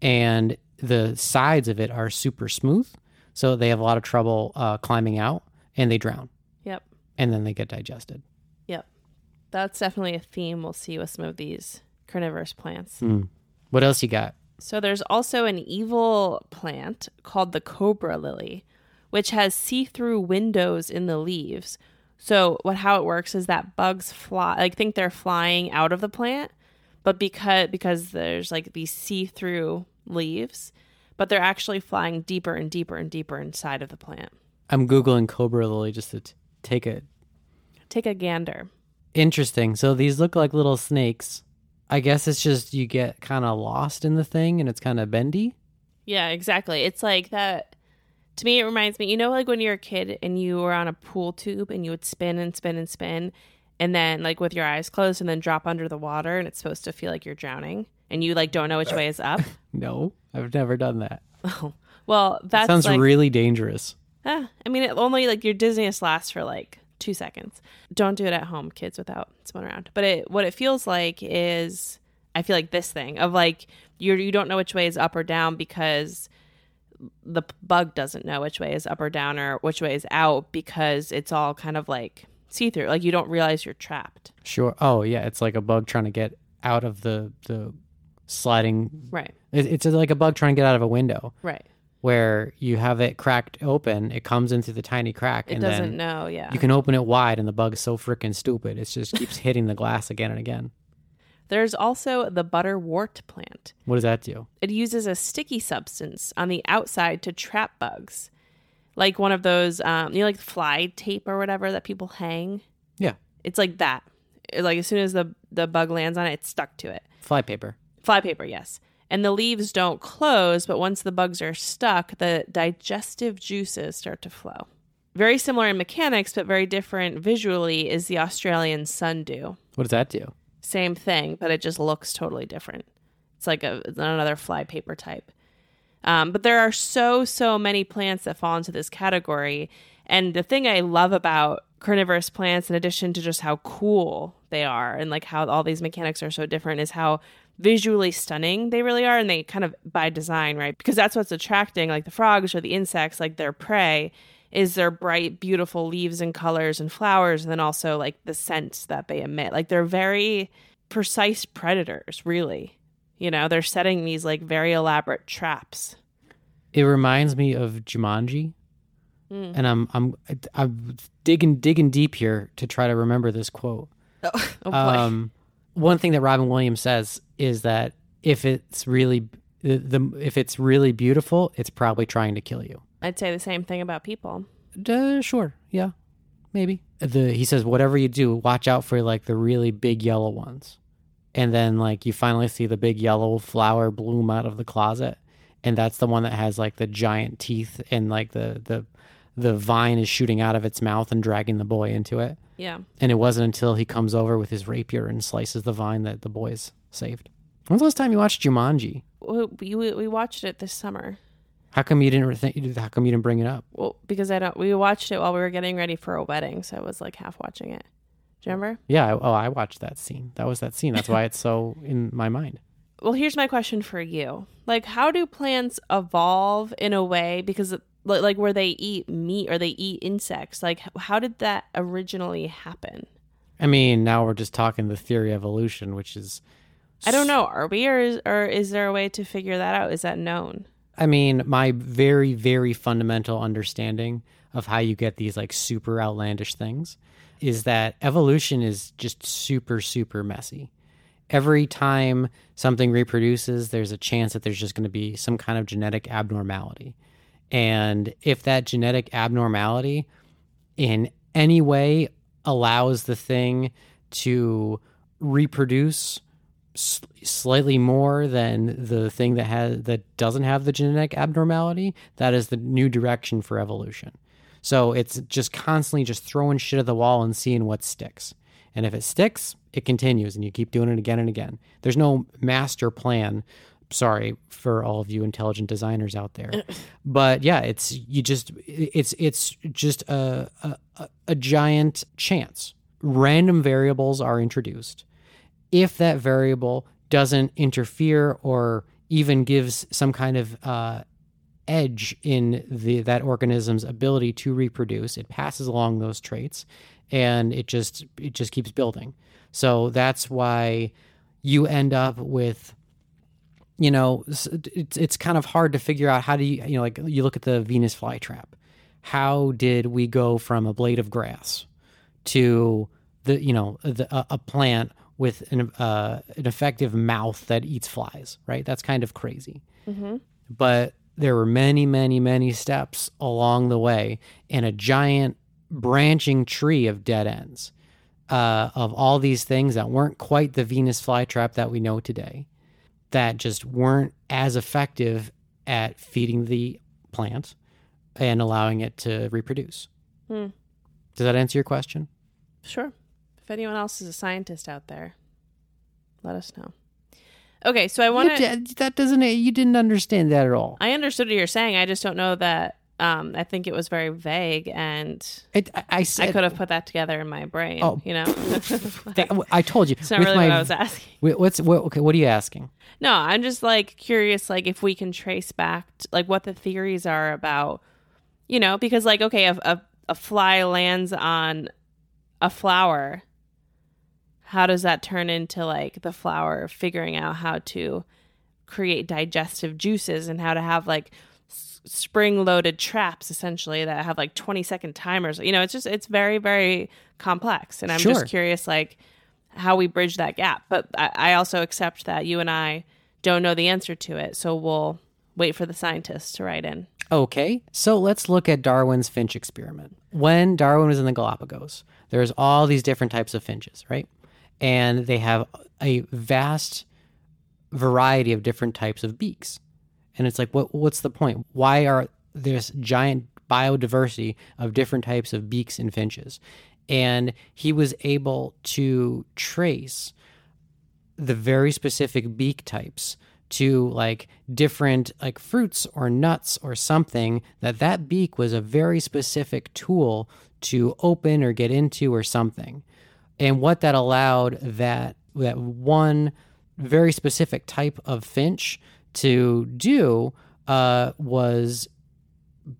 and the sides of it are super smooth, so they have a lot of trouble uh, climbing out, and they drown, Yep. and then they get digested. Yep. That's definitely a theme we'll see with some of these carnivorous plants. What else you got? So there's also an evil plant called the cobra lily, which has see-through windows in the leaves. So what how it works is that bugs fly like think they're flying out of the plant, but because because there's like these see-through leaves, but they're actually flying deeper and deeper and deeper inside of the plant. I'm googling cobra lily just to t- take it. Take a gander. Interesting. So these look like little snakes. I guess it's just you get kind of lost in the thing, and it's kind of bendy. Yeah, exactly. It's like that. To me, it reminds me, you know, like when you're a kid and you were on a pool tube and you would spin and spin and spin, and then like with your eyes closed and then drop under the water, and it's supposed to feel like you're drowning, and you like don't know which way is up. *laughs* No, I've never done that. oh, *laughs* well, that Sounds like, really dangerous. ah, I mean, it only like your dizziness lasts for like two seconds. Don't do it at home, kids, without spinning around. But it, what it feels like is, I feel like this thing of like you you don't know which way is up or down because the bug doesn't know which way is up or down or which way is out because it's all kind of like see through. Like you don't realize you're trapped. Sure. Oh yeah, it's like a bug trying to get out of the the sliding. Right. It's like a bug trying to get out of a window Right. where you have it cracked open. It comes in through the tiny crack, It and doesn't then know. Yeah. you can open it wide, and the bug is so freaking stupid. It just keeps hitting the glass again and again. There's also the butterwort plant. What does that do? It uses a sticky substance on the outside to trap bugs, like one of those, um, you know, like fly tape or whatever that people hang. Yeah. It's like that. It- like as soon as the the bug lands on it, it's stuck to it. Fly paper. Fly paper, yes. And the leaves don't close, but once the bugs are stuck, the digestive juices start to flow. Very similar in mechanics, but very different visually is the Australian sundew. What does that do? Same thing, but it just looks totally different. It's like a another flypaper type. Um, but there are so so many plants that fall into this category, and the thing I love about carnivorous plants, in addition to just how cool they are and like how all these mechanics are so different, is how visually stunning they really are, and they kind of by design, right? Because that's what's attracting, like the frogs or the insects, like their prey is their bright, beautiful leaves and colors and flowers, and then also like the scents that they emit. Like they're very precise predators, really. You know, they're setting these like very elaborate traps. It reminds me of Jumanji, Mm. and I'm I'm I'm digging digging deep here to try to remember this quote. *laughs* Oh, oh. Um, one thing that Robin Williams says is that if it's really the, the if it's really beautiful, it's probably trying to kill you. I'd say the same thing about people. Uh, sure, yeah, maybe. The he says whatever you do, watch out for like the really big yellow ones, and then like you finally see the big yellow flower bloom out of the closet, and that's the one that has like the giant teeth and like the the the vine is shooting out of its mouth and dragging the boy into it. Yeah. And it wasn't until he comes over with his rapier and slices the vine that the boy's saved. When's the last time you watched Jumanji? We, we, we watched it this summer. How come you didn't think? How come you didn't bring it up? Well, because I don't. We watched it while we were getting ready for a wedding, so I was like half watching it. Do you remember? Yeah. I, oh, I watched that scene. That was that scene. That's why it's so *laughs* in my mind. Well, here's my question for you. Like, how do plants evolve in a way? Because like, like where they eat meat or they eat insects. Like, how did that originally happen? I mean, now we're just talking the theory of evolution, which is. I don't know. Are we, or is, or is there a way to figure that out? Is that known? I mean, my very, very fundamental understanding of how you get these like super outlandish things is that evolution is just super, super messy. Every time something reproduces, there's a chance that there's just going to be some kind of genetic abnormality. And if that genetic abnormality in any way allows the thing to reproduce slightly more than the thing that has that doesn't have the genetic abnormality that is the new direction for evolution. So it's just constantly just throwing shit at the wall and seeing what sticks. And if it sticks it continues and you keep doing it again and again. There's no master plan sorry for all of you intelligent designers out there. *clears throat* But yeah it's you just it's it's just a, a- a giant chance. Random variables are introduced if that variable doesn't interfere or even gives some kind of uh, edge in the that organism's ability to reproduce, it passes along those traits, and it just it just keeps building. So that's why you end up with you know it's it's kind of hard to figure out how do you you know like you look at the Venus flytrap. How did we go from a blade of grass to the you know the, a, a plant with an uh, an effective mouth that eats flies, right? That's kind of crazy. But there were many, many, many steps along the way, and a giant branching tree of dead ends uh, of all these things that weren't quite the Venus flytrap that we know today, that just weren't as effective at feeding the plant and allowing it to reproduce. Hmm. Does that answer your question? Sure. If anyone else is a scientist out there, let us know. Okay, so I want to. That doesn't. You didn't understand that at all. I understood what you're saying. I just don't know that. Um, I think it was very vague, and It, I, I said. I could have put that together in my brain. Oh. you know, *laughs* that- *laughs* I told you. it's not really my, what I was asking. What's what? Okay, what are you asking? No, I'm just like curious, like if we can trace back, t like what the theories are about, you know, because like okay, if a a fly lands on a flower, how does that turn into like the flower figuring out how to create digestive juices and how to have like spring loaded traps essentially that have like 20 second timers you know it's just it's very very complex and i'm Sure. just curious like how we bridge that gap. But I, I also accept that you and I don't know the answer to it. So we'll wait for the scientists to write in. Okay, so let's look at Darwin's finch experiment. When Darwin was in the Galapagos, there's all these different types of finches, right? And they have a vast variety of different types of beaks. And it's like, what, what's the point? Why are there's giant biodiversity of different types of beaks in finches? And he was able to trace the very specific beak types to like different like fruits or nuts or something that that beak was a very specific tool to open or get into or something and what that allowed that that one very specific type of finch to do uh, was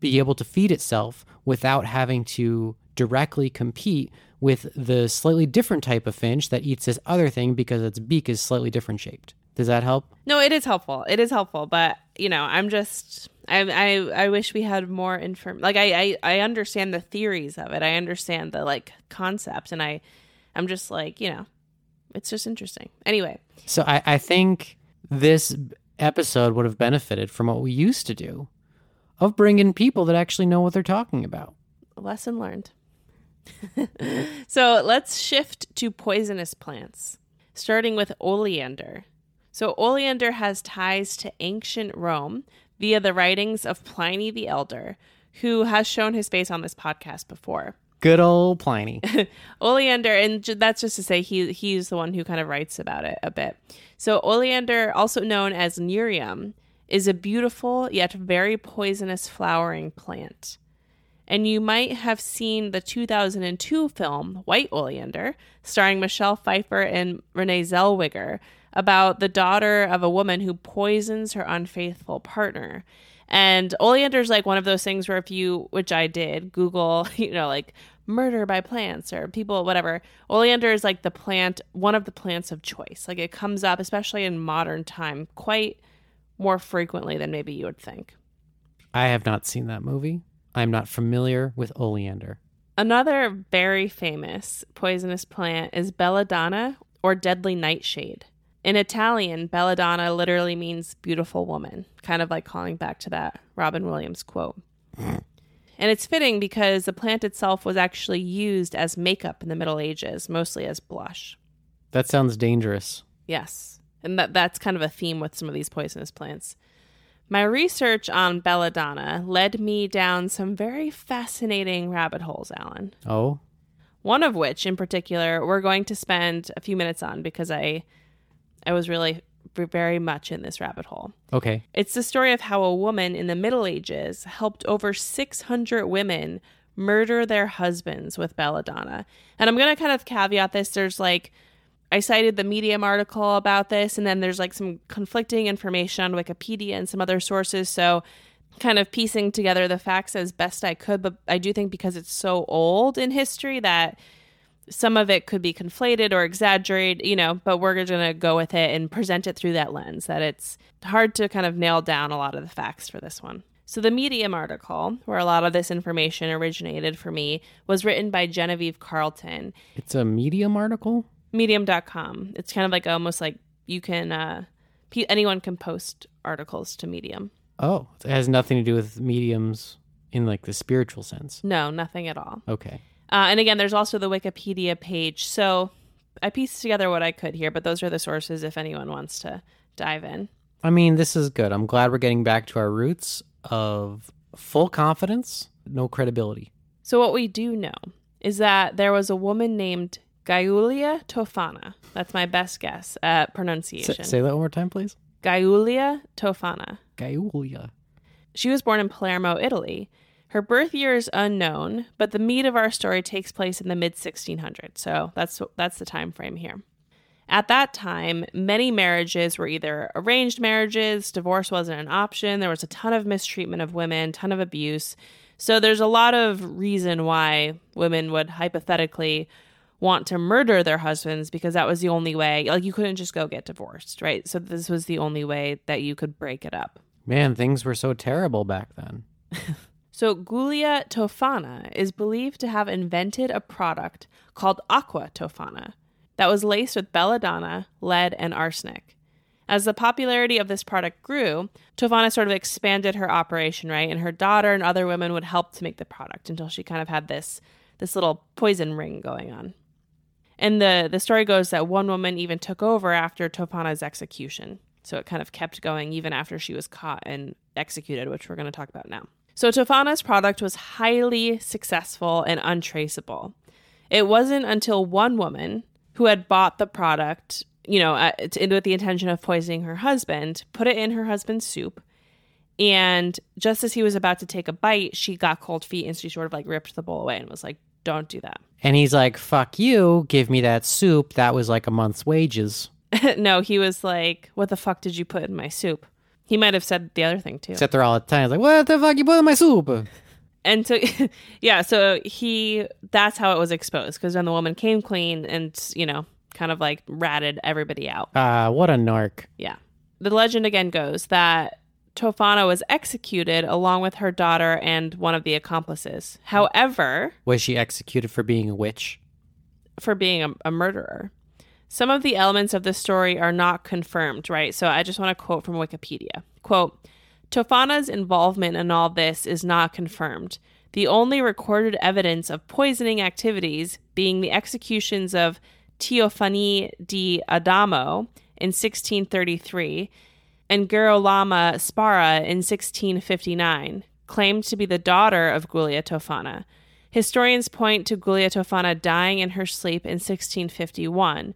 be able to feed itself without having to directly compete with the slightly different type of finch that eats this other thing because its beak is slightly different shaped. Does that help? No, it is helpful. It is helpful, but you know, I'm just I I, I wish we had more inform like I, I I understand the theories of it. I understand the like concept and I I'm just like, you know, it's just interesting. Anyway. So I, I think this episode would have benefited from what we used to do of bringing people that actually know what they're talking about. Lesson learned. *laughs* so let's shift to poisonous plants, starting with oleander. So, oleander has ties to ancient Rome via the writings of Pliny the Elder, who has shown his face on this podcast before. Good old Pliny. *laughs* oleander, and that's just to say he he's the one who kind of writes about it a bit. So, oleander, also known as Nerium, is a beautiful yet very poisonous flowering plant. And you might have seen the 2002 film White Oleander, starring Michelle Pfeiffer and Renee Zellweger, about the daughter of a woman who poisons her unfaithful partner. And oleander is like one of those things where if you, which I did, Google, *laughs* you know, like murder by plants or people, whatever. Oleander is like the plant, one of the plants of choice. Like it comes up, especially in modern time, quite more frequently than maybe you would think. I have not seen that movie. I'm not familiar with oleander. Another very famous poisonous plant is belladonna or deadly nightshade. In Italian, belladonna literally means beautiful woman, kind of like calling back to that Robin Williams quote. and it's fitting because the plant itself was actually used as makeup in the Middle Ages, mostly as blush. That sounds dangerous. Yes. And that that's kind of a theme with some of these poisonous plants. My research on belladonna led me down some very fascinating rabbit holes, Alan. Oh. One of which in particular we're going to spend a few minutes on because I I was really very much in this rabbit hole. Okay. It's the story of how a woman in the Middle Ages helped over 600 women murder their husbands with belladonna. And I'm going to kind of caveat this. There's like, I cited the Medium article about this, and then there's like some conflicting information on Wikipedia and some other sources. So, kind of piecing together the facts as best I could. But I do think because it's so old in history that some of it could be conflated or exaggerated, you know, but we're going to go with it and present it through that lens that it's hard to kind of nail down a lot of the facts for this one. So, the Medium article, where a lot of this information originated for me, was written by Genevieve Carlton. It's a Medium article? Medium.com. It's kind of like almost like you can, uh, anyone can post articles to Medium. Oh, it has nothing to do with mediums in like the spiritual sense. No, nothing at all. Okay. Uh, and again, there's also the Wikipedia page. So I pieced together what I could here, but those are the sources if anyone wants to dive in. I mean, this is good. I'm glad we're getting back to our roots of full confidence, no credibility. So, what we do know is that there was a woman named Gaiulia Tofana. That's my best guess at pronunciation. say that one more time, please. Gaiulia Tofana. Gaiulia. She was born in Palermo, Italy, her birth year is unknown, but the meat of our story takes place in the mid 1600s, so that's that's the time frame here. At that time, many marriages were either arranged marriages, divorce wasn't an option, there was a ton of mistreatment of women, ton of abuse. So there's a lot of reason why women would hypothetically want to murder their husbands because that was the only way. Like you couldn't just go get divorced, right? So this was the only way that you could break it up. Man, things were so terrible back then. *laughs* So, Giulia Tofana is believed to have invented a product called aqua tofana. that was laced with belladonna, lead, and arsenic. As the popularity of this product grew, Tofana sort of expanded her operation, right? And her daughter and other women would help to make the product until she kind of had this this little poison ring going on. And the the story goes that one woman even took over after Tofana's execution. So it kind of kept going even after she was caught and executed, which we're going to talk about now. So Tofana's product was highly successful and untraceable. It wasn't until one woman who had bought the product you know, uh, with the intention of poisoning her husband, put it in her husband's soup. And just as he was about to take a bite, she got cold feet and she sort of like ripped the bowl away and was like, don't do that. And he's like, fuck you, give me that soup. That was like a month's wages. *laughs* no, he was like, what the fuck did you put in my soup? He might have said the other thing too. Sit there all the time. He's like, what the fuck you put in my soup? And so, *laughs* yeah, so he, that's how it was exposed because then the woman came clean and, you know, kind of like ratted everybody out. Ah, uh, what a narc. Yeah. The legend again goes that Tofana was executed along with her daughter and one of the accomplices. However, was she executed for being a witch? For being a, a murderer. Some of the elements of the story are not confirmed, right? So I just want to quote from Wikipedia. Quote, Tofana's involvement in all this is not confirmed. The only recorded evidence of poisoning activities being the executions of Teofania di Adamo in 1633 and Girolama Spara in 1659, claimed to be the daughter of Giulia Tofana. Historians point to Giulia Tofana dying in her sleep in 1651,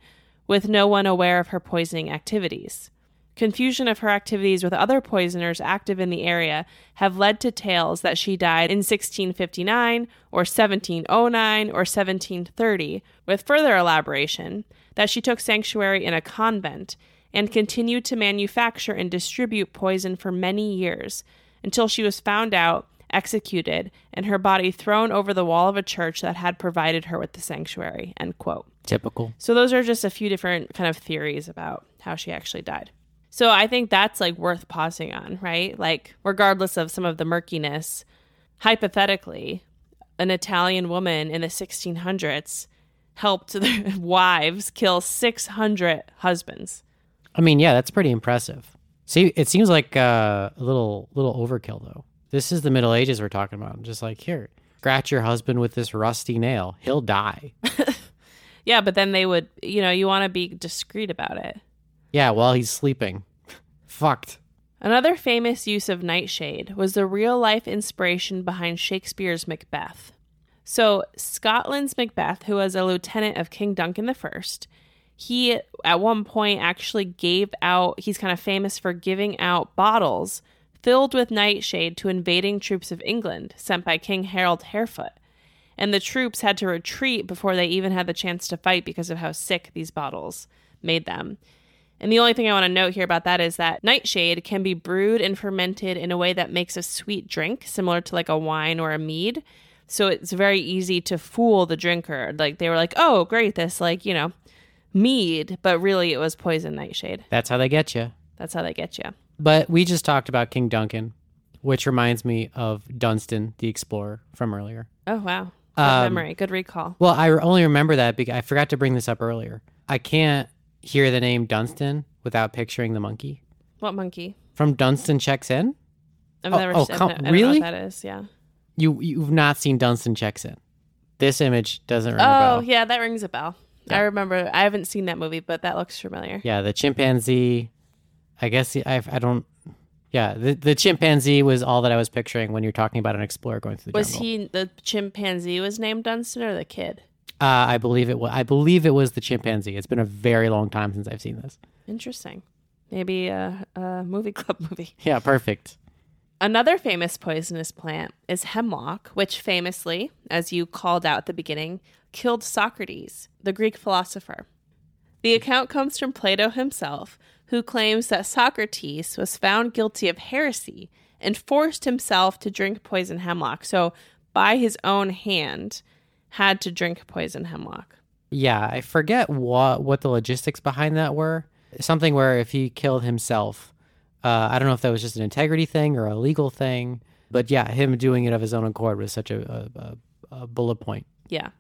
with no one aware of her poisoning activities. Confusion of her activities with other poisoners active in the area have led to tales that she died in 1659 or 1709 or 1730, with further elaboration that she took sanctuary in a convent and continued to manufacture and distribute poison for many years until she was found out, executed, and her body thrown over the wall of a church that had provided her with the sanctuary. End quote. Typical. So those are just a few different kind of theories about how she actually died. So I think that's like worth pausing on, right? Like, regardless of some of the murkiness, hypothetically, an Italian woman in the 1600s helped their *laughs* wives kill 600 husbands. I mean, yeah, that's pretty impressive. See, it seems like uh, a little little overkill though. This is the Middle Ages we're talking about. Just like here, scratch your husband with this rusty nail, he'll die. *laughs* yeah, but then they would, you know, you want to be discreet about it. Yeah, while he's sleeping. Fucked. Another famous use of nightshade was the real life inspiration behind Shakespeare's Macbeth. So, Scotland's Macbeth, who was a lieutenant of King Duncan I, he at one point actually gave out, he's kind of famous for giving out bottles filled with nightshade to invading troops of England sent by King Harold Harefoot. And the troops had to retreat before they even had the chance to fight because of how sick these bottles made them. And the only thing I want to note here about that is that nightshade can be brewed and fermented in a way that makes a sweet drink, similar to like a wine or a mead. So it's very easy to fool the drinker. Like they were like, oh, great, this, like, you know, mead, but really it was poison nightshade. That's how they get you. That's how they get you. But we just talked about King Duncan, which reminds me of Dunstan, the explorer from earlier. Oh, wow. Good um, memory. Good recall. Well, I only remember that because I forgot to bring this up earlier. I can't hear the name Dunstan without picturing the monkey? What monkey? From Dunston Checks In? I've oh, never oh, come, I really? that is, yeah. You you've not seen Dunston Checks In. This image doesn't ring oh, a bell. Oh, yeah, that rings a bell. Yeah. I remember I haven't seen that movie, but that looks familiar. Yeah, the chimpanzee I guess I I don't yeah, the, the chimpanzee was all that I was picturing when you're talking about an explorer going through the was jungle. Was he the chimpanzee was named Dunstan or the kid? Uh, I believe it was. I believe it was the chimpanzee. It's been a very long time since I've seen this. Interesting. Maybe a, a movie *laughs* club movie. Yeah, perfect. Another famous poisonous plant is hemlock, which famously, as you called out at the beginning, killed Socrates, the Greek philosopher. The account comes from Plato himself, who claims that Socrates was found guilty of heresy and forced himself to drink poison hemlock. So, by his own hand, had to drink poison hemlock. Yeah, I forget what what the logistics behind that were. Something where if he killed himself, uh, I don't know if that was just an integrity thing or a legal thing, but yeah, him doing it of his own accord was such a, a, a bullet point. Yeah.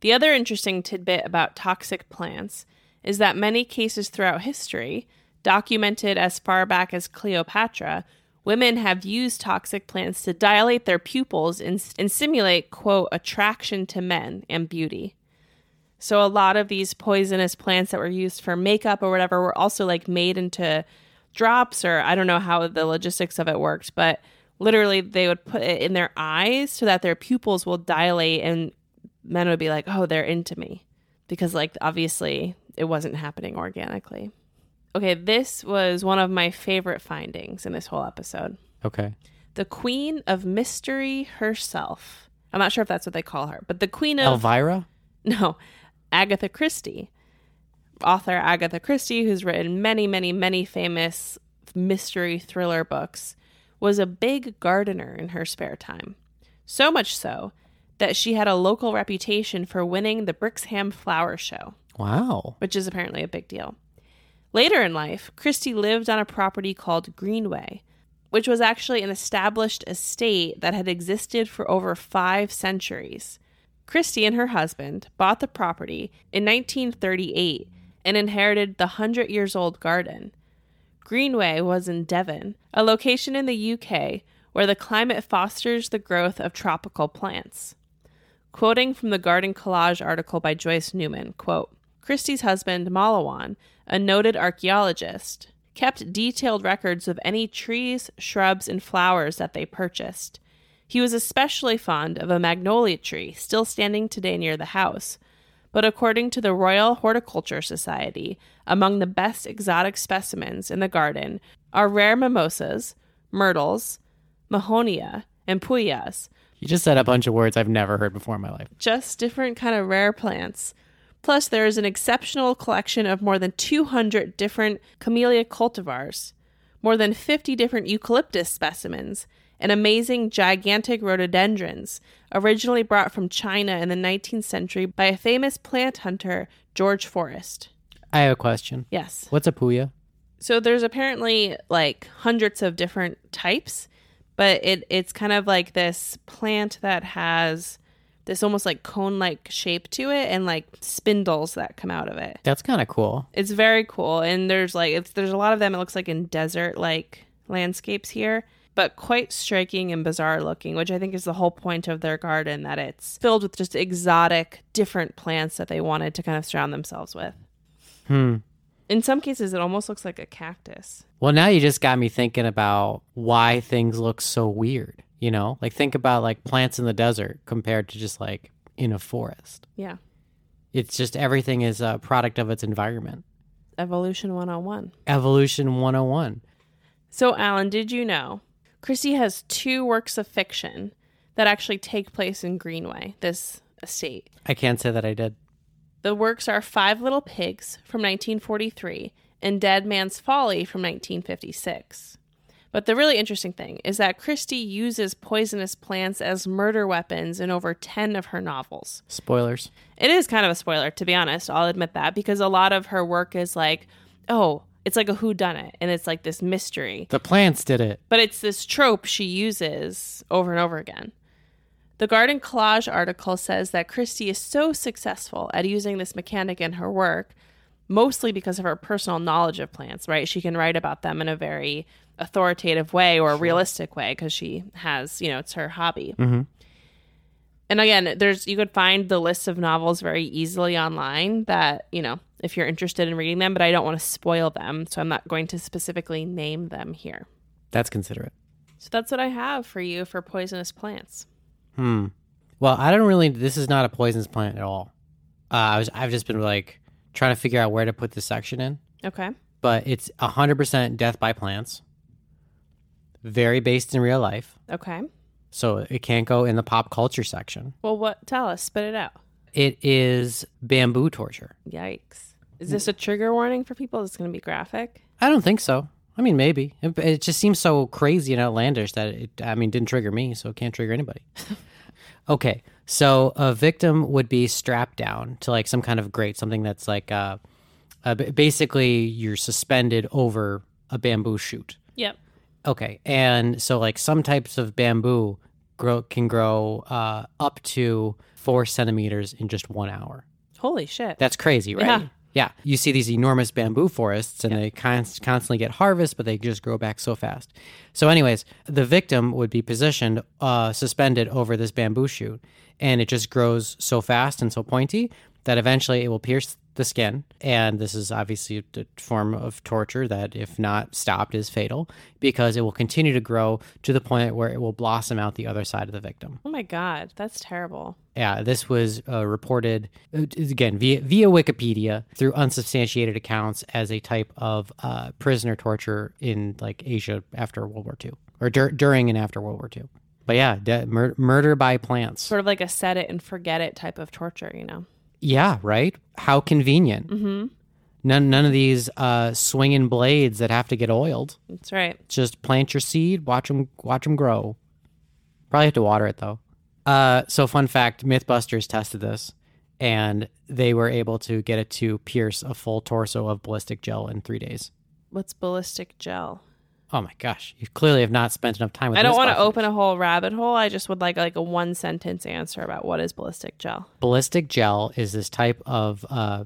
The other interesting tidbit about toxic plants is that many cases throughout history, documented as far back as Cleopatra, women have used toxic plants to dilate their pupils and, and simulate, quote, attraction to men and beauty. So a lot of these poisonous plants that were used for makeup or whatever were also like made into drops or I don't know how the logistics of it worked, but literally they would put it in their eyes so that their pupils will dilate and men would be like, "Oh, they're into me." Because like obviously it wasn't happening organically. Okay, this was one of my favorite findings in this whole episode. Okay. The Queen of Mystery herself. I'm not sure if that's what they call her, but the Queen of Elvira? *laughs* no, Agatha Christie. Author Agatha Christie, who's written many, many, many famous mystery thriller books, was a big gardener in her spare time. So much so that she had a local reputation for winning the Brixham Flower Show, Wow. which is apparently a big deal. Later in life, Christie lived on a property called Greenway, which was actually an established estate that had existed for over five centuries. Christie and her husband bought the property in 1938 and inherited the 100 years old garden. Greenway was in Devon, a location in the UK where the climate fosters the growth of tropical plants. Quoting from the Garden Collage article by Joyce Newman, quote, Christie's husband, Mallowan, a noted archaeologist, kept detailed records of any trees, shrubs, and flowers that they purchased. He was especially fond of a magnolia tree still standing today near the house. But according to the Royal Horticulture Society, among the best exotic specimens in the garden are rare mimosas, myrtles, mahonia, and puyas, You just said a bunch of words I've never heard before in my life. just different kind of rare plants. Plus, there is an exceptional collection of more than 200 different camellia cultivars, more than 50 different eucalyptus specimens, and amazing gigantic rhododendrons, originally brought from China in the 19th century by a famous plant hunter, George Forrest. I have a question. Yes. What's a puya? So there's apparently like hundreds of different types, but it it's kind of like this plant that has this almost like cone-like shape to it and like spindles that come out of it. That's kind of cool. It's very cool and there's like it's there's a lot of them it looks like in desert like landscapes here, but quite striking and bizarre looking, which I think is the whole point of their garden that it's filled with just exotic different plants that they wanted to kind of surround themselves with. Hmm. In some cases it almost looks like a cactus. Well, now you just got me thinking about why things look so weird. You know, like think about like plants in the desert compared to just like in a forest. Yeah. It's just everything is a product of its environment. Evolution 101. Evolution 101. So, Alan, did you know Christie has two works of fiction that actually take place in Greenway, this estate? I can't say that I did. The works are Five Little Pigs from 1943 and Dead Man's Folly from 1956. But the really interesting thing is that Christie uses poisonous plants as murder weapons in over 10 of her novels. Spoilers. It is kind of a spoiler, to be honest. I'll admit that because a lot of her work is like, oh, it's like a who done it, and it's like this mystery. The plants did it. But it's this trope she uses over and over again. The Garden Collage article says that Christie is so successful at using this mechanic in her work, mostly because of her personal knowledge of plants, right? She can write about them in a very authoritative way or a realistic way because she has, you know, it's her hobby. Mhm. And again, there's you could find the list of novels very easily online that, you know, if you're interested in reading them, but I don't want to spoil them, so I'm not going to specifically name them here. That's considerate. So that's what I have for you for poisonous plants. Hmm. Well, I don't really. This is not a poisonous plant at all. Uh, I was. I've just been like trying to figure out where to put this section in, Okay. but it's hundred percent death by plants. Very based in real life, Okay. so it can't go in the pop culture section. Well, what? Tell us. Spit it out. It is bamboo torture. Yikes. Is this a trigger warning for people? Is this going to be graphic? I don't think so. I mean, maybe it, it just seems so crazy and outlandish that it. I mean, didn't trigger me, so it can't trigger anybody. *laughs* okay, so a victim would be strapped down to like some kind of grate, something that's like, uh, uh, basically you're suspended over a bamboo shoot. Yep. Okay, and so like some types of bamboo grow can grow uh, up to four centimeters in just one hour. Holy shit. That's crazy, right? Yeah. Yeah. You see these enormous bamboo forests and they const- constantly get harvest, but they just grow back so fast. So, anyways, the victim would be positioned uh, suspended over this bamboo shoot, and it just grows so fast and so pointy that eventually it will pierce the skin. And this is obviously a form of torture that, if not stopped, is fatal because it will continue to grow to the point where it will blossom out the other side of the victim. oh my God. That's terrible. Yeah, this was uh, reported uh, again via via Wikipedia through unsubstantiated accounts as a type of uh, prisoner torture in like Asia after World War II or dur- during and after World War II. But yeah, de- mur- murder by plants. Sort of like a set it and forget it type of torture, you know? Yeah, right. How convenient. Mm-hmm. None none of these uh, swinging blades that have to get oiled. That's right. Just plant your seed, watch them watch them grow. Probably have to water it though. Uh, so fun fact: MythBusters tested this, and they were able to get it to pierce a full torso of ballistic gel in three days. What's ballistic gel? Oh my gosh! You clearly have not spent enough time with. This. I don't want to open a whole rabbit hole. I just would like like a one sentence answer about what is ballistic gel. ballistic gel is this type of uh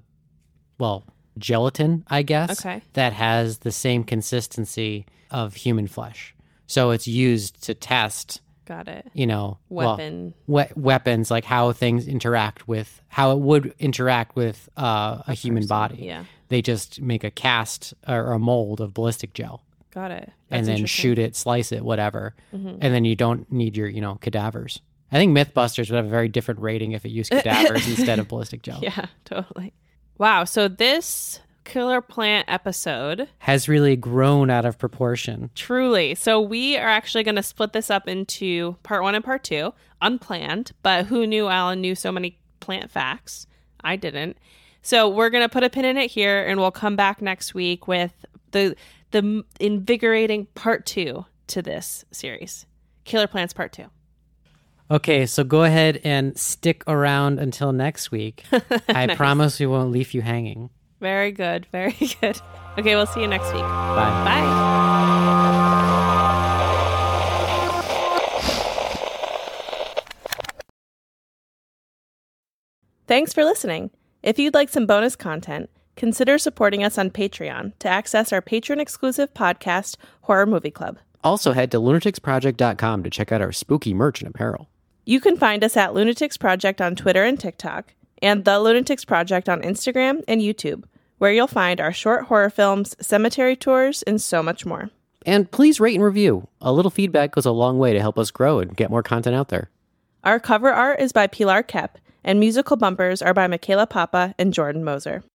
well gelatin i guess Okay. that has the same consistency of human flesh so it's used to test Got it. you know well, Weapon. we- weapons like how things interact with how it would interact with uh, a human body Yeah. they just make a cast or a mold of ballistic gel Got it. and then. Mm-hmm. shoot it slice it whatever and then you don't need your you know cadavers i think mythbusters would have a very different rating if it used *laughs* cadavers instead of ballistic gel Yeah, totally. Wow. So this killer plant episode has really grown out of proportion. Truly. So we are actually going to split this up into part one and part two, unplanned, but who knew Alan knew so many plant facts? I didn't. So we're going to put a pin in it here and we'll come back next week with the the invigorating part two to this series. Killer Plants Part 2. Okay, so go ahead and stick around until next week. *laughs* I promise we won't leave you hanging. Very good. Very *laughs* good. Okay, we'll see you next week. Bye. Bye. Thanks for listening. If you'd like some bonus content, consider supporting us on Patreon to access our patron exclusive podcast, Horror Movie Club. Also, head to lunaticsproject.com to check out our spooky merch and apparel. You can find us at Lunatics Project on Twitter and TikTok, and The Lunatics Project on Instagram and YouTube, where you'll find our short horror films, cemetery tours, and so much more. And please rate and review. A little feedback goes a long way to help us grow and get more content out there. Our cover art is by Pilar Kep, and musical bumpers are by Michaela Papa and Jordan Moser.